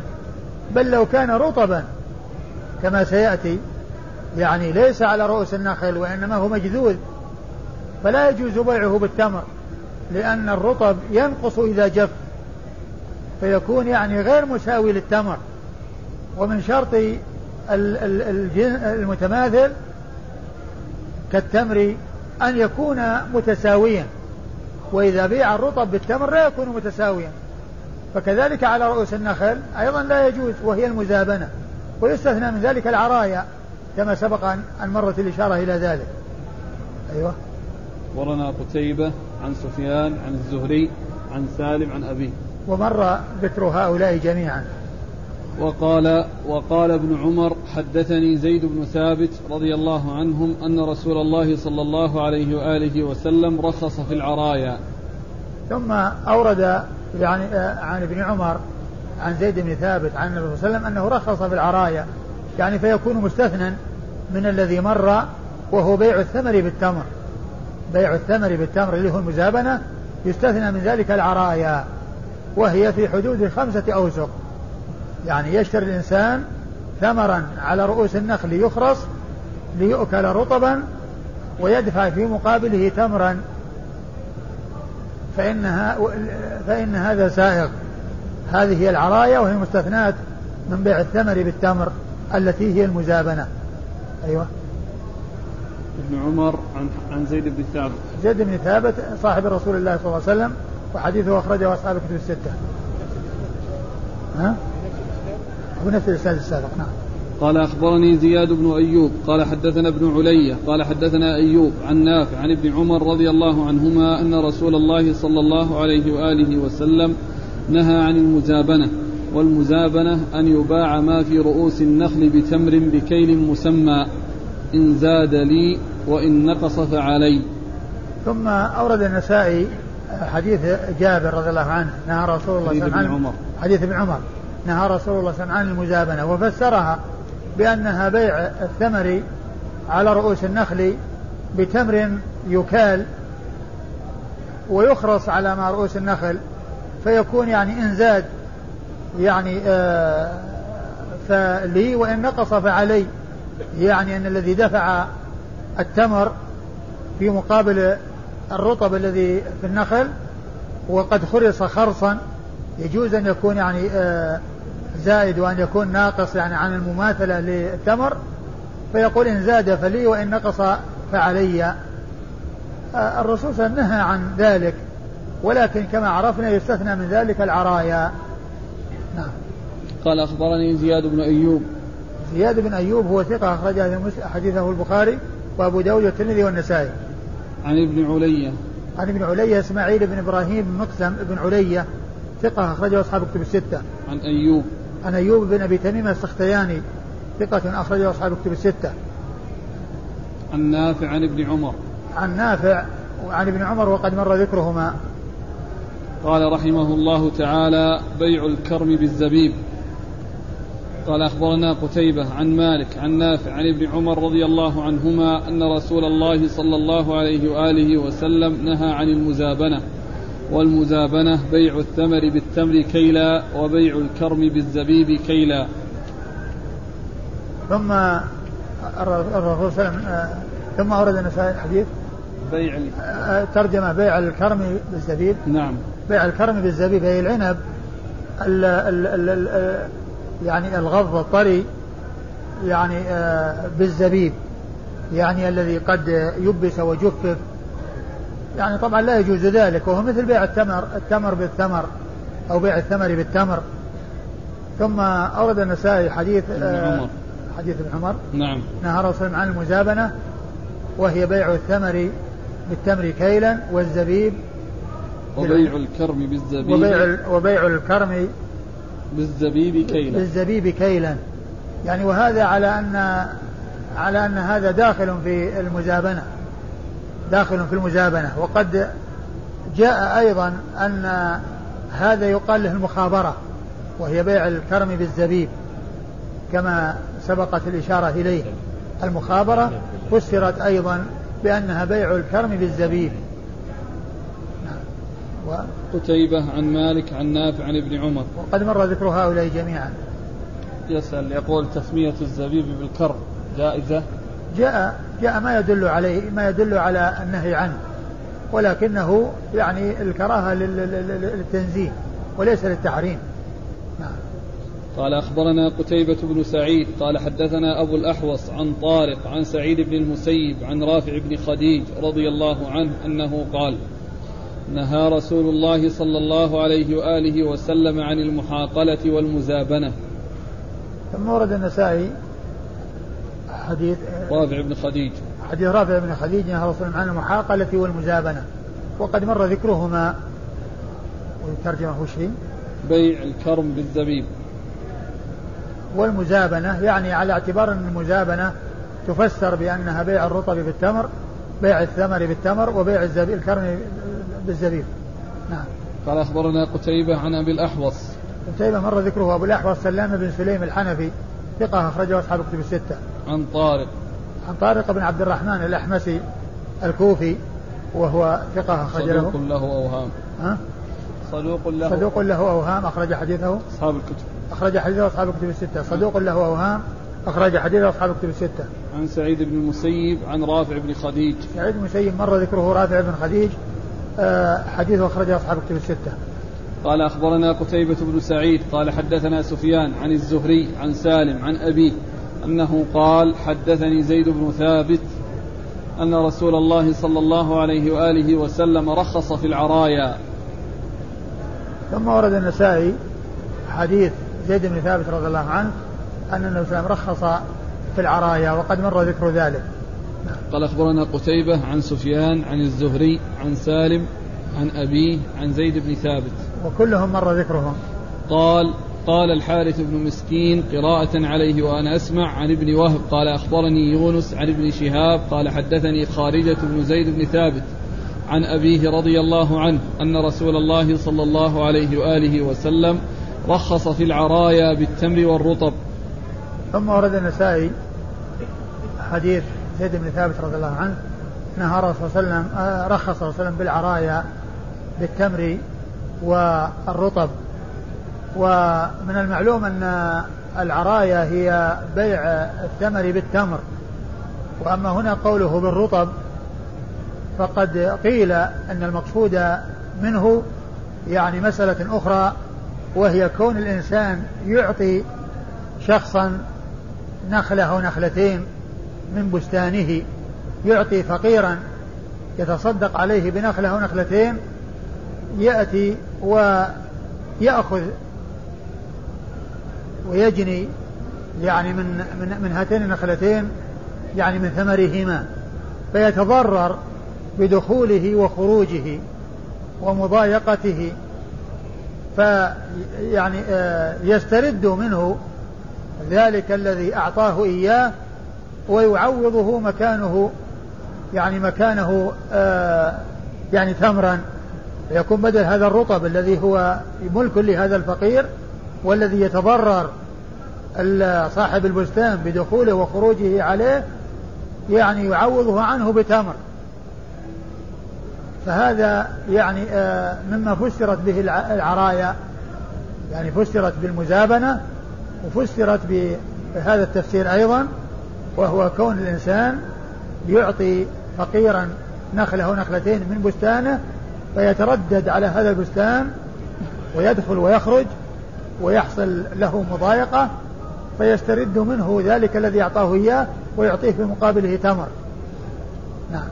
S2: بل لو كان رطبا كما سيأتي يعني ليس على رؤوس النخل وإنما هو مجذوذ فلا يجوز بيعه بالتمر لأن الرطب ينقص إذا جف فيكون يعني غير مساوي للتمر. ومن شرط المتماثل كالتمر أن يكون متساويا. وإذا بيع الرطب بالتمر لا يكون متساويا. فكذلك على رؤوس النخل أيضا لا يجوز وهي المزابنة. ويستثنى من ذلك العرايا كما سبق أن مرت الإشارة إلى ذلك. أيوة.
S1: ورنا قتيبة عن سفيان عن الزهري عن سالم عن أبيه.
S2: ومر ذكر هؤلاء جميعا.
S1: وقال وقال ابن عمر حدثني زيد بن ثابت رضي الله عنهم أن رسول الله صلى الله عليه وآله وسلم رخص في العرايا.
S2: ثم أورد يعني آه، عن ابن عمر عن زيد بن ثابت عن النبي صلى الله عليه وسلم أنه رخص في العرايا. يعني فيكون مستثنى من الذي مر وهو بيع الثمر بالتمر. بيع الثمر بالتمر اللي هو المزابنة يستثنى من ذلك العرايا وهي في حدود خمسة أوسق. يعني يشتري الإنسان ثمرا على رؤوس النخل يخرص ليؤكل رطبا ويدفع في مقابله تمرا. فإنها فإن هذا سائغ. هذه هي العرايا وهي مستثنات من بيع الثمر بالتمر التي هي المزابنة. أيوة.
S1: ابن عمر عن عن زيد بن ثابت.
S2: زيد بن ثابت صاحب رسول الله صلى الله عليه وسلم وحديثه أخرجه أصحاب الكتب الستة. ها؟ هو نفس الإسناد السابق نعم.
S1: قال أخبرني زياد بن أيوب قال حدثنا ابن علية قال حدثنا أيوب عن نافع عن ابن عمر رضي الله عنهما أن رسول الله صلى الله عليه وآله وسلم نهى عن المزابنة والمزابنة أن يباع ما في رؤوس النخل بتمر بكيل مسمى إن زاد لي وإن نقص فعلي.
S2: ثم أورد النسائي حديث جابر رضي الله عنه نهى رسول الله صلى الله عليه وسلم حديث ابن عمر. نهى رسول الله صلى الله عليه وسلم عن المزابنة وفسرها بأنها بيع الثمر على رؤوس النخل بتمر يكال ويخرص على ما رؤوس النخل فيكون يعني إن زاد يعني آه فلي وإن نقص فعلي. يعني أن الذي دفع التمر في مقابل الرطب الذي في النخل وقد خرص خرصا يجوز أن يكون يعني آه زائد وأن يكون ناقص يعني عن المماثلة للتمر فيقول إن زاد فلي وإن نقص فعلي. آه الرسول صلى الله عليه وسلم نهى عن ذلك ولكن كما عرفنا يستثنى من ذلك العرايا. نعم.
S1: قال أخبرني زياد بن أيوب.
S2: زياد بن أيوب هو ثقة أخرج حديثه البخاري وأبو داود والترمذي والنسائي.
S1: عن ابن علية
S2: عن ابن علية إسماعيل بن إبراهيم بن مقسم بن علية ثقة أخرجه أصحاب الكتب الستة.
S1: عن أيوب.
S2: عن أيوب بن أبي تميم السختياني ثقة أخرجه أصحاب الكتب الستة.
S1: عن نافع عن ابن عمر.
S2: عن نافع وعن ابن عمر وقد مر ذكرهما.
S1: قال رحمه الله تعالى بيع الكرم بالزبيب. قال أخبرنا قتيبة عن مالك عن نافع عن ابن عمر رضي الله عنهما أن رسول الله صلى الله عليه وآله وسلم نهى عن المزابنة. والمزابنة بيع الثمر بالتمر كيلا وبيع الكرم بالزبيب كيلا.
S2: ثم الرسول آه، ثم أورد النسائي الحديث
S1: بيع
S2: آه، ترجمة بيع الكرم بالزبيب.
S1: نعم.
S2: بيع الكرم بالزبيب أي العنب ال ال ال ال يعني الغض الطري يعني آه، بالزبيب يعني الذي قد يبس وجفف. يعني طبعا لا يجوز ذلك وهو مثل بيع التمر التمر بالثمر أو بيع الثمر بالتمر. ثم أورد النسائي حديث
S1: ابن عمر.
S2: حديث ابن عمر.
S1: نعم.
S2: نهى الرسول عن المزابنة وهي بيع الثمر بالتمر كيلا والزبيب
S1: وبيع الكرم بالزبيب
S2: وبيع وبيع الكرم
S1: بالزبيب كيلا.
S2: بالزبيب كيلا. يعني وهذا على أن على أن هذا داخل في المزابنة. داخل في المزابنة وقد جاء أيضا أن هذا يقال له المخابرة وهي بيع الكرم بالزبيب كما سبقت الإشارة إليه. المخابرة فسرت أيضا بأنها بيع الكرم بالزبيب.
S1: و... قتيبة عن مالك عن نافع عن ابن عمر.
S2: وقد مر ذكر هؤلاء جميعا.
S1: يسأل يقول تسمية الزبيب بالكرم جائزة؟
S2: جاء جاء ما يدل عليه ما يدل على النهي عنه ولكنه يعني الكراهة للتنزيه وليس للتحريم.
S1: نعم. قال أخبرنا قتيبة بن سعيد قال حدثنا أبو الأحوص عن طارق عن سعيد بن المسيب عن رافع بن خديج رضي الله عنه أنه قال نهى رسول الله صلى الله عليه وآله وسلم عن المحاقلة والمزابنة.
S2: ثم ورد النسائي حديث
S1: رافع بن خديج.
S2: حديث رافع بن خديج نهى رسول عن المحاقلة والمزابنة. وقد مر ذكرهما. والترجمة وش
S1: بيع الكرم بالزبيب
S2: والمزابنة يعني على اعتبار أن المزابنة تفسر بأنها بيع الرطب بالتمر بيع الثمر بالتمر وبيع الزبيب الكرم بالزبيب. نعم.
S1: قال أخبرنا قتيبة عن أبي الأحوص.
S2: قتيبة مر ذكره أبو الأحوص سلام بن سليم الحنفي. ثقة أخرجه أصحاب كتب الستة.
S1: عن طارق.
S2: عن طارق بن عبد الرحمن الأحمسي الكوفي وهو ثقة أخرج له
S1: صدوق له أوهام.
S2: ها؟
S1: صدوق له.
S2: صدوق له أوهام أخرج حديثه.
S1: أصحاب الكتب.
S2: أخرج حديثه أصحاب الكتب الستة. صدوق له أوهام أخرج حديثه أصحاب الكتب الستة.
S1: عن سعيد بن المسيب عن رافع بن خديج.
S2: سعيد بن المسيب مر ذكره رافع بن خديج. آه، حديثه أخرجه أصحاب الكتب الستة.
S1: قال أخبرنا قتيبة بن سعيد قال حدثنا سفيان عن الزهري عن سالم عن أبيه أنه قال حدثني زيد بن ثابت أن رسول الله صلى الله عليه وآله وسلم رخص في العرايا.
S2: ثم ورد النسائي حديث زيد بن ثابت رضي الله عنه أن النبي صلى الله عليه وسلم رخص في العرايا وقد مر ذكر ذلك.
S1: قال أخبرنا قتيبة عن سفيان عن الزهري عن سالم عن أبيه عن زيد بن ثابت.
S2: وكلهم مر ذكرهم.
S1: قال قال الحارث بن مسكين قراءة عليه وأنا أسمع عن ابن وهب قال أخبرني يونس عن ابن شهاب قال حدثني خارجة بن زيد بن ثابت عن أبيه رضي الله عنه أن رسول الله صلى الله عليه وآله وسلم رخص في العرايا بالتمر والرطب.
S2: ثم ورد النسائي حديث زيد بن ثابت رضي الله عنه نهى صلى الله عليه وسلم آه، رخص صلى الله عليه وسلم بالعرايا بالتمر والرطب. ومن المعلوم أن العرايا هي بيع الثمر بالتمر. وأما هنا قوله بالرطب فقد قيل أن المقصود منه يعني مسألة أخرى وهي كون الإنسان يعطي شخصا نخلة أو نخلتين من بستانه يعطي فقيرا يتصدق عليه بنخلة أو نخلتين يأتي ويأخذ ويجني يعني من من من هاتين النخلتين يعني من ثمرهما فيتضرر بدخوله وخروجه ومضايقته فيعني آه، يسترد منه ذلك الذي أعطاه إياه ويعوضه مكانه يعني مكانه آه، يعني تمرا يكون بدل هذا الرطب الذي هو ملك لهذا الفقير والذي يتضرر صاحب البستان بدخوله وخروجه عليه يعني يعوضه عنه بتمر. فهذا يعني آه، مما فسرت به العرايا. يعني فسرت بالمزابنة وفسرت بهذا التفسير أيضا وهو كون الإنسان يعطي فقيرا نخلة نخلتين من بستانه فيتردد على هذا البستان ويدخل ويخرج ويحصل له مضايقة فيسترد منه ذلك الذي أعطاه إياه ويعطيه في مقابله تمر. نعم.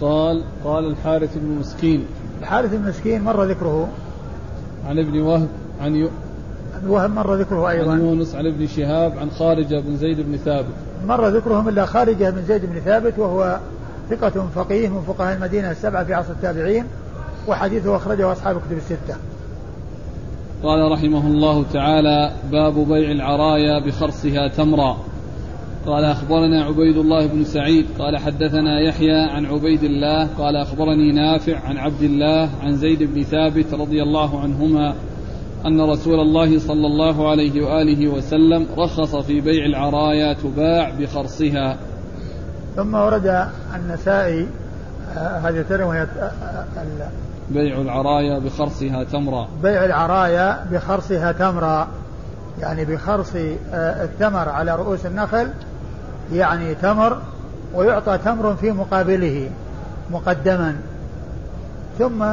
S1: قال قال الحارث بن مسكين.
S2: الحارث بن مسكين مر ذكره.
S1: عن ابن وهب عن ي...
S2: وهم مر ذكره أيضا.
S1: عن يونس عن ابن شهاب عن خارجة بن زيد بن ثابت.
S2: مر ذكرهم إلا خارجة بن زيد بن ثابت وهو ثقة فقيه من فقهاء المدينة السبعة في عصر التابعين وحديثه أخرجه أصحاب كتب الستة.
S1: قال رحمه الله تعالى باب بيع العرايا بخرصها تمرا. قال أخبرنا عبيد الله بن سعيد قال حدثنا يحيى عن عبيد الله قال أخبرني نافع عن عبد الله عن زيد بن ثابت رضي الله عنهما أن رسول الله صلى الله عليه وآله وسلم رخص في بيع العرايا تباع بخرصها.
S2: ثم ورد النسائي آه، هذه الترجمة وهي آه،
S1: بيع العرايا بخرصها تمرا.
S2: بيع العرايا بخرصها تمرا. يعني بخرص آه، التمر على رؤوس النخل يعني تمر ويعطى تمر في مقابله مقدما. ثم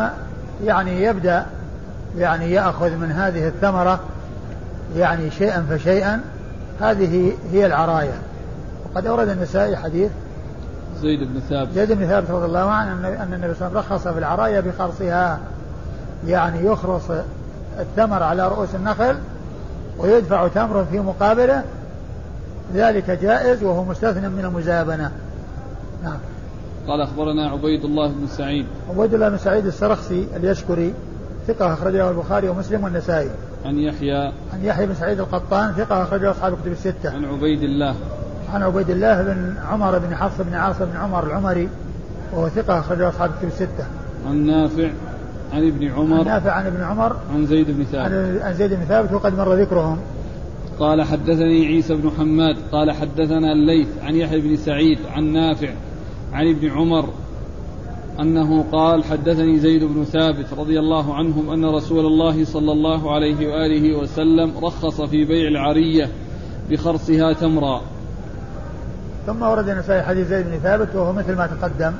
S2: يعني يبدأ يعني يأخذ من هذه الثمرة يعني شيئا فشيئا هذه هي العرايا. وقد أورد النسائي حديث
S1: زيد بن ثابت.
S2: زيد بن ثابت رضي الله عنه أن النبي صلى الله عليه وسلم رخص في العرايا بخرصها يعني يخرص التمر على رؤوس النخل ويدفع تمر في مقابله. ذلك جائز وهو مستثنى من المزابنة. نعم.
S1: قال أخبرنا عبيد الله بن سعيد.
S2: عبيد الله بن سعيد السرخسي اليشكري ثقة أخرجه البخاري ومسلم والنسائي.
S1: عن يحيى.
S2: عن يحيى بن سعيد القطان ثقة أخرجه أصحاب الكتب الستة.
S1: عن عبيد الله.
S2: عن عبيد الله بن عمر بن حفص بن عاصم بن عمر العمري وهو ثقة أخرجه أصحاب الكتب الستة.
S1: عن نافع عن ابن عمر.
S2: عن نافع عن ابن عمر.
S1: عن زيد بن ثابت.
S2: عن زيد بن ثابت وقد مر ذكرهم.
S1: قال حدثني عيسى بن حماد قال حدثنا الليث عن يحيى بن سعيد عن نافع عن ابن عمر أنه قال حدثني زيد بن ثابت رضي الله عنهم أن رسول الله صلى الله عليه وآله وسلم رخص في بيع العرية بخرصها تمرا.
S2: ثم ورد النسائي حديث زيد بن ثابت وهو مثل ما تقدم.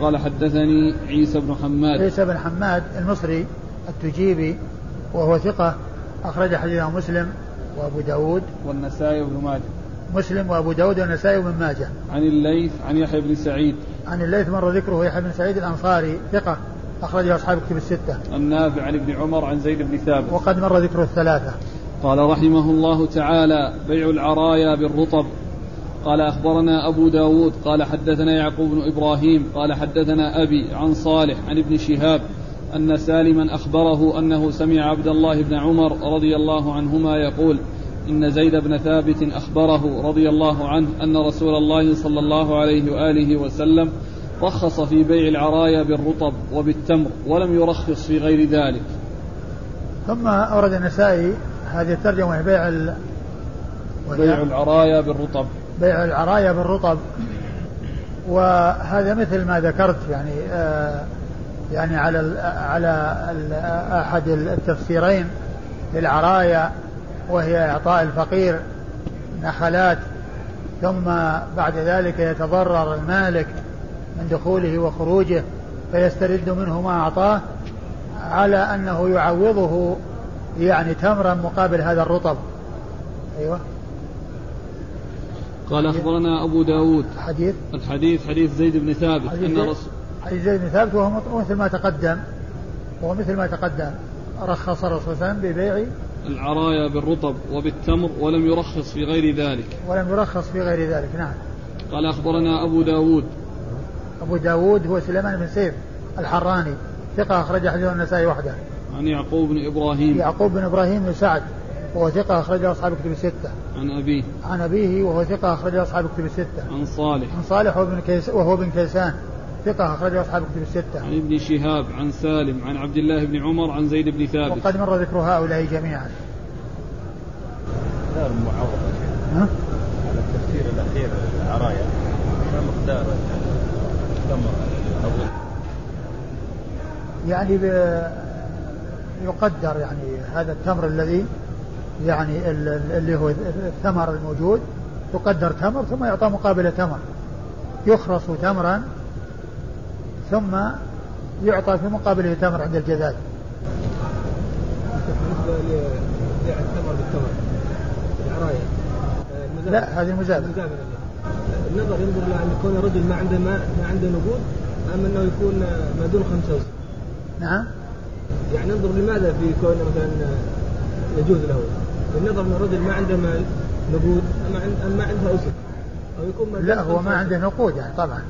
S1: قال حدثني عيسى بن حماد.
S2: عيسى بن حماد المصري التجيبي وهو ثقة أخرج حديثه مسلم وأبو داود.
S1: والنسائي وابن ماجه.
S2: مسلم وأبو داود والنسائي وابن ماجه.
S1: عن الليث عن يحيى بن سعيد.
S2: عن الليث مر ذكره يحيى بن سعيد الأنصاري ثقة أخرجه أصحاب الكتب الستة.
S1: النافع عن ابن عمر عن زيد بن ثابت.
S2: وقد مر ذكر الثلاثة.
S1: قال رحمه الله تعالى بيع العرايا بالرطب. قال أخبرنا أبو داود قال حدثنا يعقوب بن إبراهيم قال حدثنا أبي عن صالح عن ابن شهاب أن سالما أخبره أنه سمع عبد الله بن عمر رضي الله عنهما يقول إن زيد بن ثابت أخبره رضي الله عنه أن رسول الله صلى الله عليه وآله وسلم رخص في بيع العرايا بالرطب وبالتمر ولم يرخص في غير ذلك.
S2: ثم أورد النسائي هذه الترجمة بيع ال...
S1: بيع العرايا بالرطب.
S2: بيع العرايا بالرطب. وهذا مثل ما ذكرت يعني آه يعني على ال على ال أحد التفسيرين للعرايا وهي إعطاء الفقير نخلات ثم بعد ذلك يتضرر المالك من دخوله وخروجه فيسترد منه ما أعطاه على أنه يعوضه يعني تمرا مقابل هذا الرطب. أيوه.
S1: قال أخبرنا أبو داود.
S2: حديث
S1: الحديث حديث زيد بن ثابت.
S2: حديث أن رسول حديث زيد بن ثابت وهو مثل ما تقدم. وهو مثل ما تقدم. رخص الرسول صلى الله عليه وسلم ببيع
S1: العرايا بالرطب وبالتمر ولم يرخص في غير ذلك.
S2: ولم يرخص في غير ذلك. نعم.
S1: قال أخبرنا أبو داود.
S2: أبو داود هو سليمان بن سيف الحراني. ثقة أخرج حديث النسائي وحده.
S1: عن يعقوب بن إبراهيم.
S2: يعقوب بن إبراهيم بن سعد. وهو ثقة أخرجه أصحاب الكتب الستة.
S1: عن أبيه.
S2: عن أبيه وهو ثقة أخرجه أصحاب الكتب الستة.
S1: عن صالح.
S2: عن صالح وابن كيس وهو بن كيسان ثقة أخرجه أصحاب الكتب الستة.
S1: عن ابن شهاب عن سالم عن عبد الله بن عمر عن زيد بن ثابت.
S2: وقد مر ذكر هؤلاء جميعا.
S3: مقدار المعاوضة ها؟ على التفسير الأخير العرايا ما مقدار التمر
S2: يعني يقدر يعني هذا التمر الذي يعني اللي هو الثمر الموجود يقدر تمر ثم يعطى مقابل تمر. يخرص تمرا ثم يعطى في مقابله تمر عند الجذاذ
S3: بالنسبة لبيع التمر بالتمر العراية
S2: لا هذه المزابنة
S3: النظر. ينظر إلى أن يكون الرجل ما عنده ما, ما عنده نقود أم أنه يكون ما دون خمسة
S2: نعم.
S3: يعني ننظر لماذا في كون مثلا يجوز له؟ بالنظر ان الرجل ما عنده مال نقود أم ما عنده أسر.
S2: أو يكون لا هو ما عنده نقود يعني طبعا.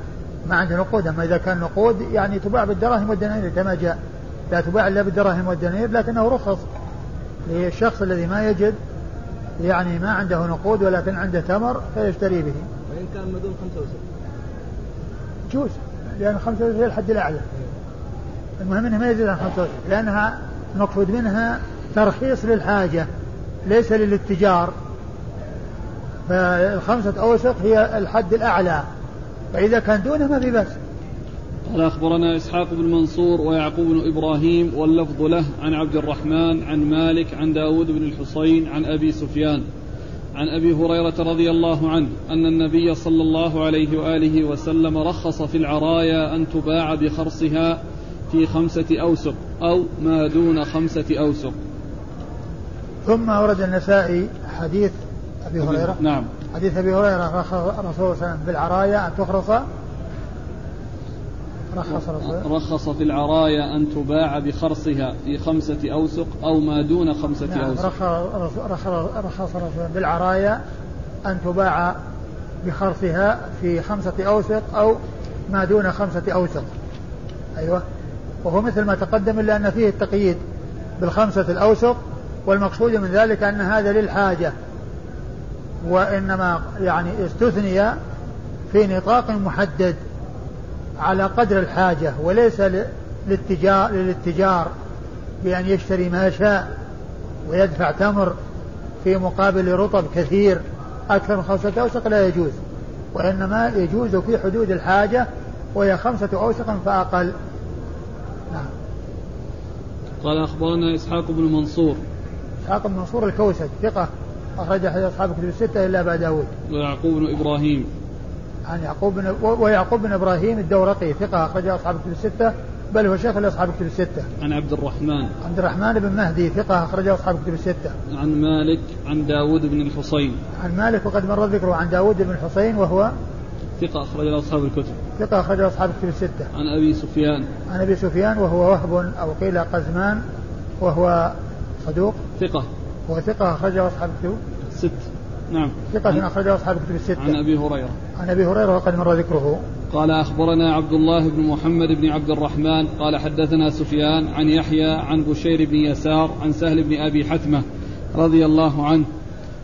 S2: ما عنده نقود أما إذا كان نقود يعني تباع بالدراهم والدنانير كما جاء. لا تباع إلا بالدراهم والدنانير لكنه رخص للشخص الذي ما يجد يعني ما عنده نقود ولكن عنده تمر فيشتري به.
S3: وإن كان مدون خمسة وسط
S2: جوز لأن خمسة وسط هي الحد الأعلى. المهم أنه ما يزيد عن خمسة وسط لأنها المقصود منها ترخيص للحاجة. ليس للاتجار. فالخمسة أوسق هي الحد الأعلى. فإذا كان دونه ما في بأس.
S1: قال أخبرنا إسحاق بن منصور ويعقوب بن إبراهيم واللفظ له عن عبد الرحمن عن مالك عن داود بن الحصين عن أبي سفيان عن أبي هريرة رضي الله عنه أن النبي صلى الله عليه وآله وسلم رخص في العرايا أن تباع بخرصها في خمسة أوسق أو ما دون خمسة أوسق
S2: ثم ورد النسائي حديث أبي هريرة.
S1: نعم.
S2: حديث أبي هريرة رخص رسول الله صلى الله عليه وسلم بالعرايا أن تخرص.
S1: رخص رسول رخص في العرايا أن تباع بخرصها في خمسة أوسق أو ما دون خمسة نعم أوسق.
S2: رخص رخص رسول بالعرايا أن تباع بخرصها في خمسة أوسق أو ما دون خمسة أوسق. أيوة. وهو مثل ما تقدم إلا أن فيه التقييد بالخمسة الأوسق والمقصود من ذلك أن هذا للحاجة وإنما يعني استثني في نطاق محدد على قدر الحاجة وليس للاتجار, للاتجار بأن يشتري ما شاء ويدفع تمر في مقابل رطب كثير أكثر من خمسة أوسق لا يجوز وإنما يجوز في حدود الحاجة وهي خمسة أوسق فأقل. نعم.
S1: قال أخبرنا إسحاق بن منصور
S2: إسحاق بن منصور الكوسج ثقة أخرج حديث أصحاب كتب الستة إلا أبا داود
S1: ويعقوب بن إبراهيم.
S2: عن يعقوب بن ويعقوب بن إبراهيم الدورقي ثقة أخرج أصحاب كتب الستة بل هو شيخ لأصحاب كتب الستة.
S1: عن عبد الرحمن.
S2: عبد الرحمن بن مهدي ثقة أخرج أصحاب كتب الستة.
S1: عن مالك عن داود بن الحصين.
S2: عن مالك وقد مر ذكره عن داود بن الحصين وهو
S1: ثقة أخرج أصحاب الكتب.
S2: ثقة أخرج أصحاب الكتب الستة.
S1: عن أبي سفيان.
S2: عن أبي سفيان وهو وهب أو قيل قزمان وهو صدوق.
S1: ثقة.
S2: هو ثقة أخرج أصحاب الكتب.
S1: ست. نعم.
S2: ثقة أخرج أصحاب الكتب الستة.
S1: عن أبي هريرة.
S2: عن أبي هريرة وقد مر ذكره.
S1: قال أخبرنا عبد الله بن محمد بن عبد الرحمن. قال حدثنا سفيان عن يحيى عن بشير بن يسار عن سهل بن أبي حتمة رضي الله عنه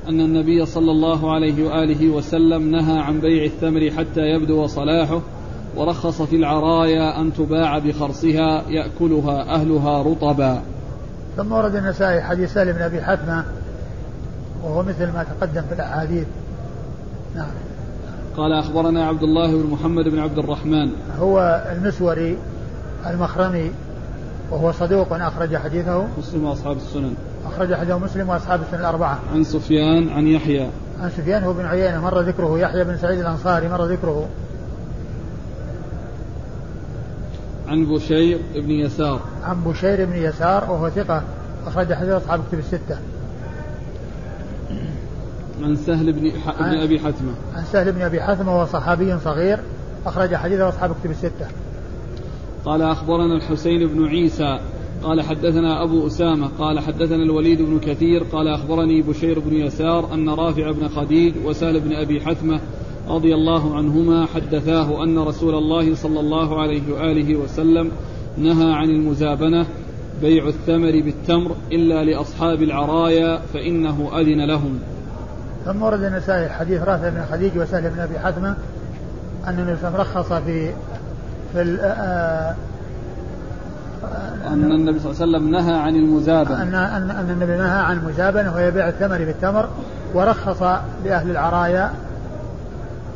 S1: أن النبي صلى الله عليه وآله وسلم نهى عن بيع الثمر حتى يبدو صلاحه ورخص في العرايا أن تباع بخرصها يأكلها أهلها رطبا.
S2: ثم ورد النسائي حديث سالم بن أبي حتمة وهو مثل ما تقدم في الأحاديث. نعم.
S1: قال أخبرنا عبد الله بن محمد بن عبد الرحمن.
S2: هو المسوري المخرمي وهو صدوق أخرج حديثه.
S1: مسلم وأصحاب السنن.
S2: أخرج حديثه مسلم وأصحاب السنن الأربعة.
S1: عن سفيان عن يحيى.
S2: عن سفيان هو بن عيينة مر ذكره يحيى بن سعيد الأنصاري مر ذكره.
S1: عن بشير بن يسار.
S2: عن بشير بن يسار وهو ثقة أخرج حديث أصحاب الكتب الستة.
S1: عن سهل بن, ح... بن أبي حتمة
S2: عن سهل بن أبي حتمة وهو صحابي صغير أخرج حديثه أصحاب الكتب الستة.
S1: قال أخبرنا الحسين بن عيسى قال حدثنا أبو أسامة قال حدثنا الوليد بن كثير قال أخبرني بشير بن يسار أن رافع بن خديج وسهل بن أبي حتمة رضي الله عنهما حدثاه أن رسول الله صلى الله عليه وآله وسلم نهى عن المزابنة بيع الثمر بالتمر إلا لأصحاب العرايا فإنه أذن لهم.
S2: ثم ورد النسائي حديث رافع بن خديج وسهل بن أبي حثمه أن النبي رخص في في
S1: آه، أن النبي صلى الله عليه وسلم نهى عن المزابنة.
S2: أن أن أن النبي نهى عن المزابنة وهي بيع الثمر بالتمر ورخص لأهل العرايا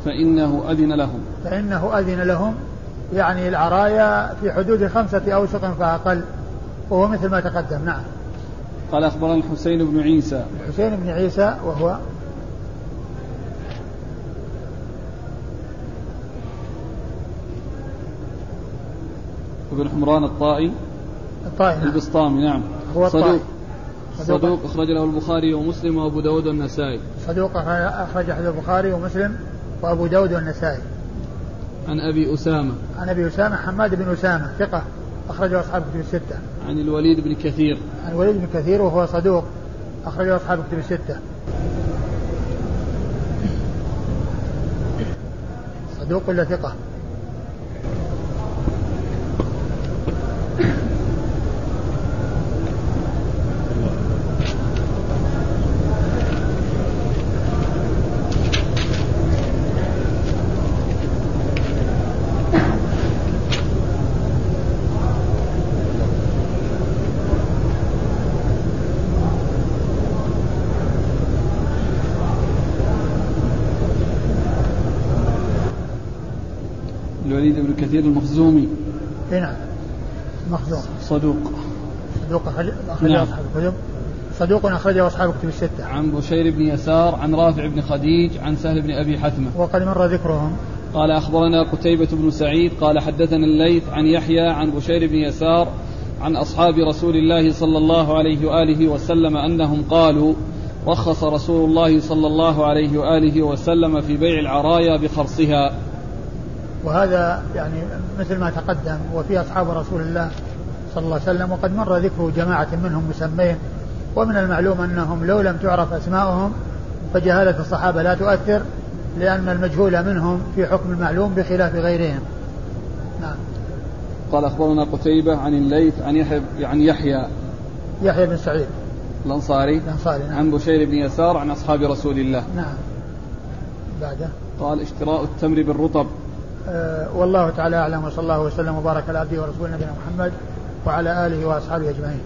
S1: فإنه أذن لهم.
S2: فإنه أذن لهم. يعني العرايا في حدود خمسة أوسق فأقل وهو مثل ما تقدم. نعم.
S1: قال أخبرنا الحسين بن عيسى.
S2: الحسين بن عيسى وهو
S1: ابن حمران الطائي.
S2: الطائي نعم.
S1: البسطامي نعم.
S2: هو
S1: صدوق.
S2: الطائي
S1: صدوق. أخرج له البخاري ومسلم وأبو داود والنسائي.
S2: صدوق أخرج حديث البخاري ومسلم وأبو داود والنسائي.
S1: عن أبي أسامة.
S2: عن أبي أسامة حماد بن أسامة ثقة أخرجه أصحاب كتب الستة.
S1: عن الوليد بن كثير.
S2: عن الوليد بن كثير وهو صدوق أخرجه أصحاب كتب الستة. صدوق ولا ثقة؟
S1: الوليد بن كثير المخزومي.
S2: اي نعم. مخزوم.
S1: صدوق.
S2: صدوق أخرج- أخرجه
S1: نعم.
S2: أصحاب الكتب. صدوق أخرجه أصحاب كتب الستة.
S1: عن بشير بن يسار عن رافع بن خديج عن سهل بن أبي حثمة.
S2: وقد مر ذكرهم.
S1: قال أخبرنا قتيبة بن سعيد قال حدثنا الليث عن يحيى عن بشير بن يسار عن أصحاب رسول الله صلى الله عليه وآله وسلم أنهم قالوا رخص رسول الله صلى الله عليه وآله وسلم في بيع العرايا بخرصها.
S2: وهذا يعني مثل ما تقدم وفي أصحاب رسول الله صلى الله عليه وسلم وقد مر ذكر جماعة منهم مسمين ومن المعلوم أنهم لو لم تعرف أسماؤهم فجهالة الصحابة لا تؤثر لأن المجهول منهم في حكم المعلوم بخلاف غيرهم. نعم.
S1: قال أخبرنا قتيبة عن الليث عن يحيى عن يحيى
S2: يحيى بن سعيد.
S1: الأنصاري
S2: الأنصاري نعم,
S1: عن بشير بن يسار عن أصحاب رسول الله.
S2: نعم. بعده.
S1: قال اشتراء التمر بالرطب.
S2: والله تعالى أعلم وصلى الله وسلم وبارك على عبده ورسوله نبينا محمد وعلى آله وأصحابه أجمعين.